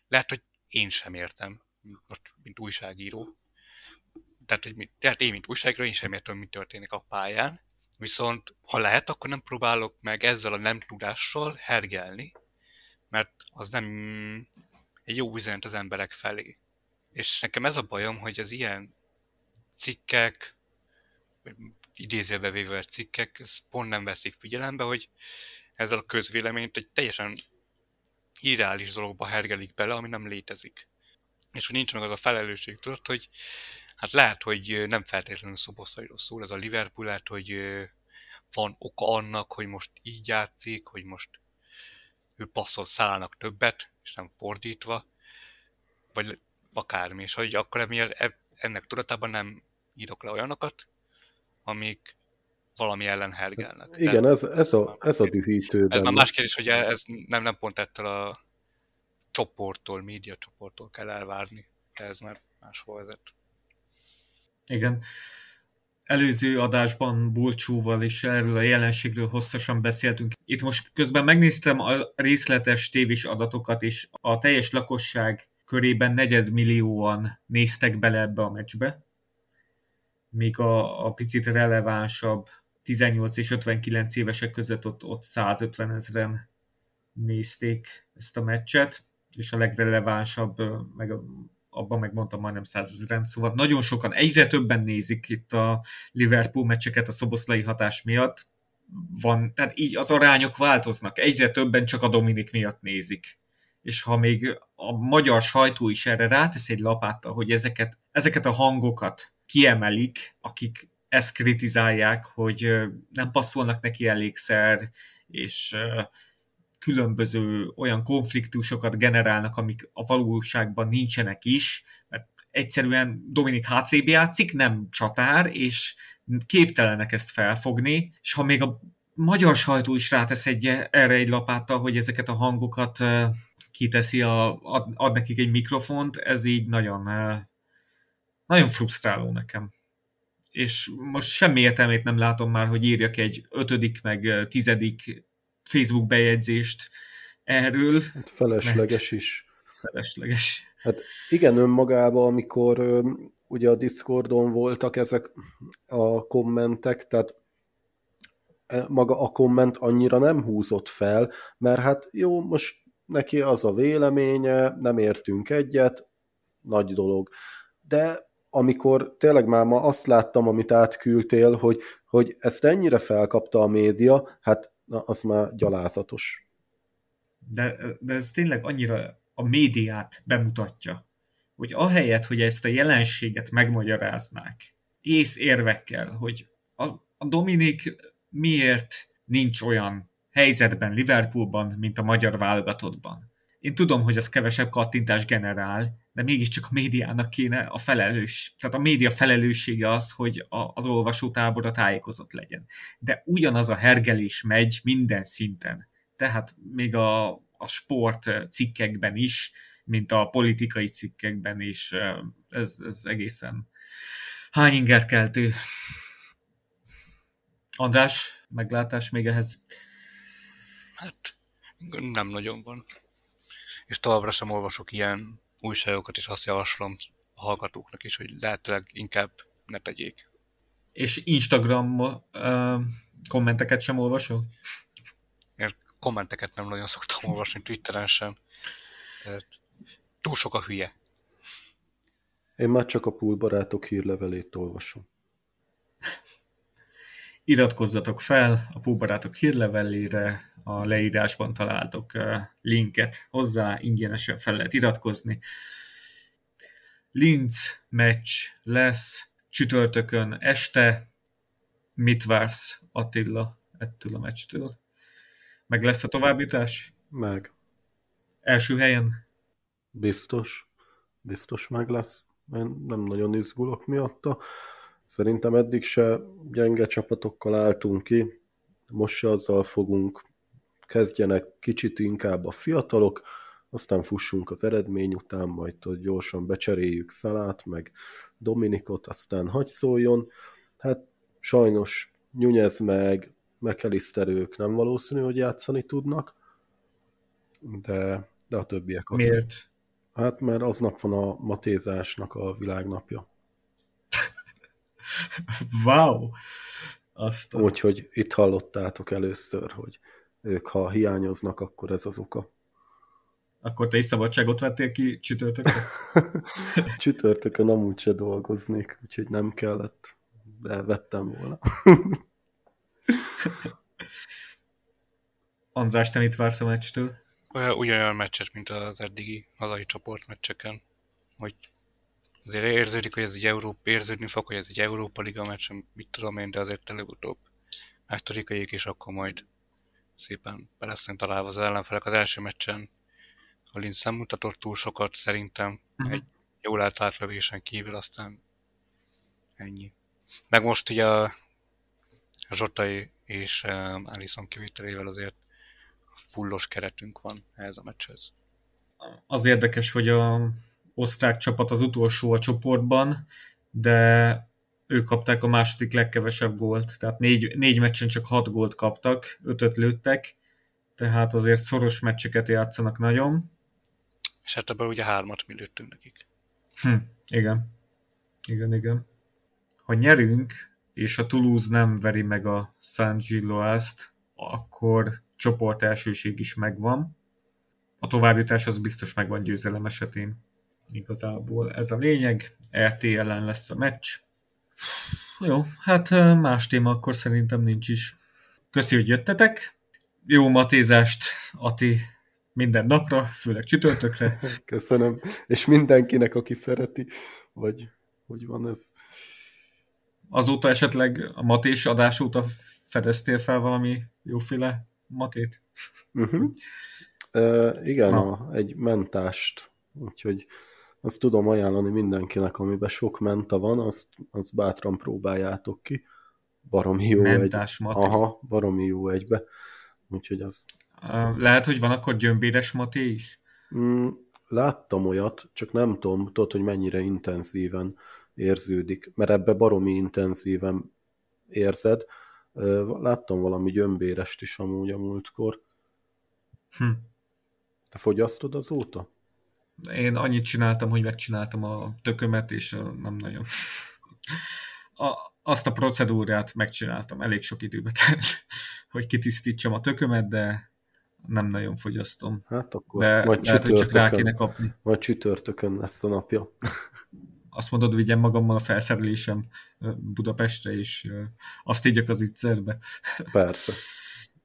Lehet, hogy én sem értem, mint újságíró. Tehát, hogy tehát én, mint újságíró, én sem értem, mi történik a pályán. Viszont, ha lehet, akkor nem próbálok meg ezzel a nem tudással hergelni, mert az nem egy jó üzenet az emberek felé. És nekem ez a bajom, hogy az ilyen cikkek, idézőbe véve cikkek, ezt pont nem veszik figyelembe, hogy ezzel a közvéleményt egy teljesen irreális dologba hergelik bele, ami nem létezik. És hogy nincs meg az a felelősség tudod, hogy hát lehet, hogy nem feltétlenül szoboszairól szól ez a Liverpool, lehet, hogy van oka annak, hogy most így játszik, hogy most ő passzol szállnak többet, és nem fordítva, vagy akármi, és hogy akkor emiatt e- ennek tudatában nem írok le olyanokat, amik valami ellen hergelnek. Igen, De, ez, ez, a, ez a dühítő. Ez már más kérdés, hogy ez nem, nem pont ettől a csoporttól, média csoporttól kell elvárni, de ez már máshol vezet. Igen. előző adásban Bulcsúval is erről a jelenségről hosszasan beszéltünk. Itt most közben megnéztem a részletes tévés adatokat, és a teljes lakosság körében negyedmillióan néztek bele ebbe a meccsbe, míg a, a picit relevánsabb 18 és 59 évesek között ott, ott 150 ezeren nézték ezt a meccset, és a legrelevánsabb, meg abban megmondtam majdnem százezeren, szóval nagyon sokan, egyre többen nézik itt a Liverpool meccseket a szoboszlai hatás miatt, van, tehát így az arányok változnak, egyre többen csak a Dominik miatt nézik. És ha még a magyar sajtó is erre rátesz egy lapáttal, hogy ezeket, ezeket a hangokat kiemelik, akik ezt kritizálják, hogy nem passzolnak neki elégszer, és különböző olyan konfliktusokat generálnak, amik a valóságban nincsenek is, mert egyszerűen Dominik hátrébb játszik, nem csatár, és képtelenek ezt felfogni, és ha még a magyar sajtó is rátesz egy, erre egy lapáttal, hogy ezeket a hangokat kiteszi, a, ad, ad nekik egy mikrofont, ez így nagyon, nagyon frusztráló nekem. És most semmi értelmét nem látom már, hogy írjak egy ötödik, meg tizedik Facebook bejegyzést erről. Hát felesleges is. Felesleges. Hát igen, önmagában, amikor ugye a Discordon voltak ezek a kommentek, tehát e, maga a komment annyira nem húzott fel, mert hát jó, most neki az a véleménye, nem értünk egyet, nagy dolog. De amikor tényleg már ma azt láttam, amit átküldtél, hogy, hogy ezt ennyire felkapta a média, hát na, az már gyalázatos. De, de ez tényleg annyira a médiát bemutatja, hogy ahelyett, hogy ezt a jelenséget megmagyaráznák, ész érvekkel, hogy a, a Dominik miért nincs olyan helyzetben Liverpoolban, mint a magyar válogatottban. Én tudom, hogy az kevesebb kattintás generál, de mégiscsak a médiának kéne a felelős, tehát a média felelőssége az, hogy a, az olvasótábora tájékozott legyen. De ugyanaz a hergelés megy minden szinten. Tehát még a, a sport cikkekben is, mint a politikai cikkekben is, ez, ez egészen hányingerkeltő. András, meglátás még ehhez? Hát nem nagyon van. És továbbra sem olvasok ilyen újságokat, és azt javaslom a hallgatóknak is, hogy lehetőleg inkább ne tegyék. És Instagram uh, kommenteket sem olvasol? Én kommenteket nem nagyon szoktam olvasni, Twitteren sem. Tehát túl sok a hülye. Én már csak a poolbarátok hírlevelét olvasom. Iratkozzatok fel a poolbarátok hírlevelére, a leírásban találtok linket hozzá, ingyenesen fel lehet iratkozni. Linz meccs lesz csütörtökön este. Mit vársz Attila ettől a meccstől? Meg lesz a továbbjutás? Meg. Első helyen? Biztos. Biztos meg lesz. Én nem nagyon izgulok miatta. Szerintem eddig se gyenge csapatokkal álltunk ki. Most se azzal fogunk kezdjenek kicsit inkább a fiatalok, aztán fussunk az eredmény után, majd hogy gyorsan becseréljük Szalát, meg Dominikot, aztán hagy szóljon. Hát sajnos Nyunyez meg McAllister ők nem valószínű, hogy játszani tudnak, de, de a többiek... Miért? Hát mert aznap van a matézásnak a világnapja. wow! Azt. Úgyhogy itt hallottátok először, hogy ők ha hiányoznak, akkor ez az oka. Akkor te is szabadságot vettél ki csütörtökön? (laughs) csütörtökön amúgy se dolgoznék, úgyhogy nem kellett, de vettem volna. (laughs) András, te mit vársz a meccstől? Ugyanolyan meccset, mint az eddigi hazai csoportmeccseken, hogy azért érződik, hogy ez egy Európa, érződni fog, hogy ez egy Európa Liga meccs, mit tudom én, de azért előbb-utóbb megtörik és akkor majd szépen be lesznek találva az ellenfelek az első meccsen. A Linz nem mutatott túl sokat szerintem, uh-huh. egy jól átlövésen kívül, aztán ennyi. Meg most ugye a Zsotai és um, Alison kivételével azért fullos keretünk van ehhez a meccshez. Az érdekes, hogy a osztrák csapat az utolsó a csoportban, de ők kapták a második legkevesebb gólt, tehát négy, négy meccsen csak hat gólt kaptak, ötöt lőttek, tehát azért szoros meccseket játszanak nagyon. És hát ebből ugye hármat mi lőttünk nekik. Hm, igen. Igen, igen. Ha nyerünk, és a Toulouse nem veri meg a San Gilloast, akkor csoport elsőség is megvan. A továbbjutás az biztos megvan győzelem esetén. Igazából ez a lényeg. RT ellen lesz a meccs. Jó, hát más téma akkor szerintem nincs is. Köszi, hogy jöttetek. Jó matézást, Ati, minden napra, főleg csütörtökre. (laughs) Köszönöm. És mindenkinek, aki szereti, vagy hogy van ez? Azóta esetleg a matés adás óta fedeztél fel valami jóféle matét? Uh-huh. Uh, igen, a, egy mentást, úgyhogy azt tudom ajánlani mindenkinek, amiben sok menta van, azt, azt bátran próbáljátok ki. Baromi jó Mentás egy... Aha, baromi jó egybe. Úgyhogy az... Lehet, hogy van akkor gyömbéres maté is? Mm, láttam olyat, csak nem tudom, tudod, hogy mennyire intenzíven érződik, mert ebbe baromi intenzíven érzed. Láttam valami gyömbérest is amúgy a múltkor. Hm. Te fogyasztod azóta? Én annyit csináltam, hogy megcsináltam a tökömet, és nem nagyon. A, azt a procedúrát megcsináltam, elég sok időbe telt, hogy kitisztítsam a tökömet, de nem nagyon fogyasztom. Hát akkor de majd lehet, hogy csak rá kéne kapni. Majd csütörtökön lesz a napja. Azt mondod, vigyem magammal a felszerelésem Budapestre, és azt ígyek az ittszerbe. Persze.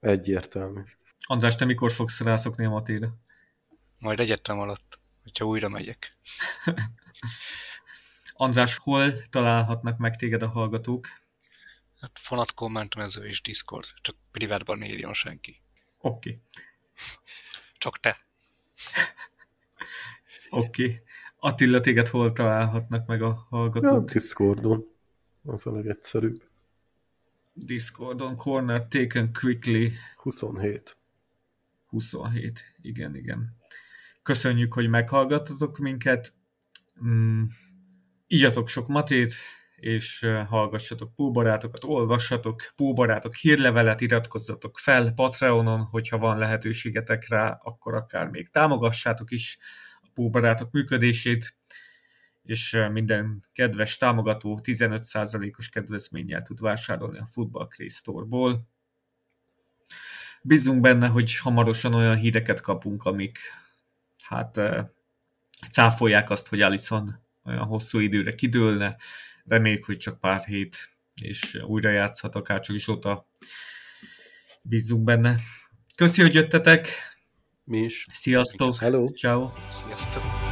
Egyértelmű. András, te mikor fogsz rászokni a matére? Majd egyetem alatt hogyha újra megyek. (laughs) András, hol találhatnak meg téged a hallgatók? Hát fonat kommentemező és Discord, csak privátban ne írjon senki. Oké. Okay. Csak te. (laughs) Oké. Okay. Attila, téged hol találhatnak meg a hallgatók? Ja, Discordon. Az a legegyszerűbb. Discordon, Corner Taken Quickly. 27. 27, igen, igen. Köszönjük, hogy meghallgattatok minket. Mm, ígyatok sok matét, és hallgassatok póbarátokat, olvassatok póbarátok hírlevelet, iratkozzatok fel Patreonon, hogyha van lehetőségetek rá, akkor akár még támogassátok is a póbarátok működését, és minden kedves támogató 15%-os kedvezménnyel tud vásárolni a Football Craze Store-ból. Bízunk benne, hogy hamarosan olyan híreket kapunk, amik hát cáfolják azt, hogy Alison olyan hosszú időre kidőlne. Reméljük, hogy csak pár hét, és újra játszhat akár csak is óta. Bízzunk benne. Köszi, hogy jöttetek! Mi is. Sziasztok! Hello! Ciao. Sziasztok!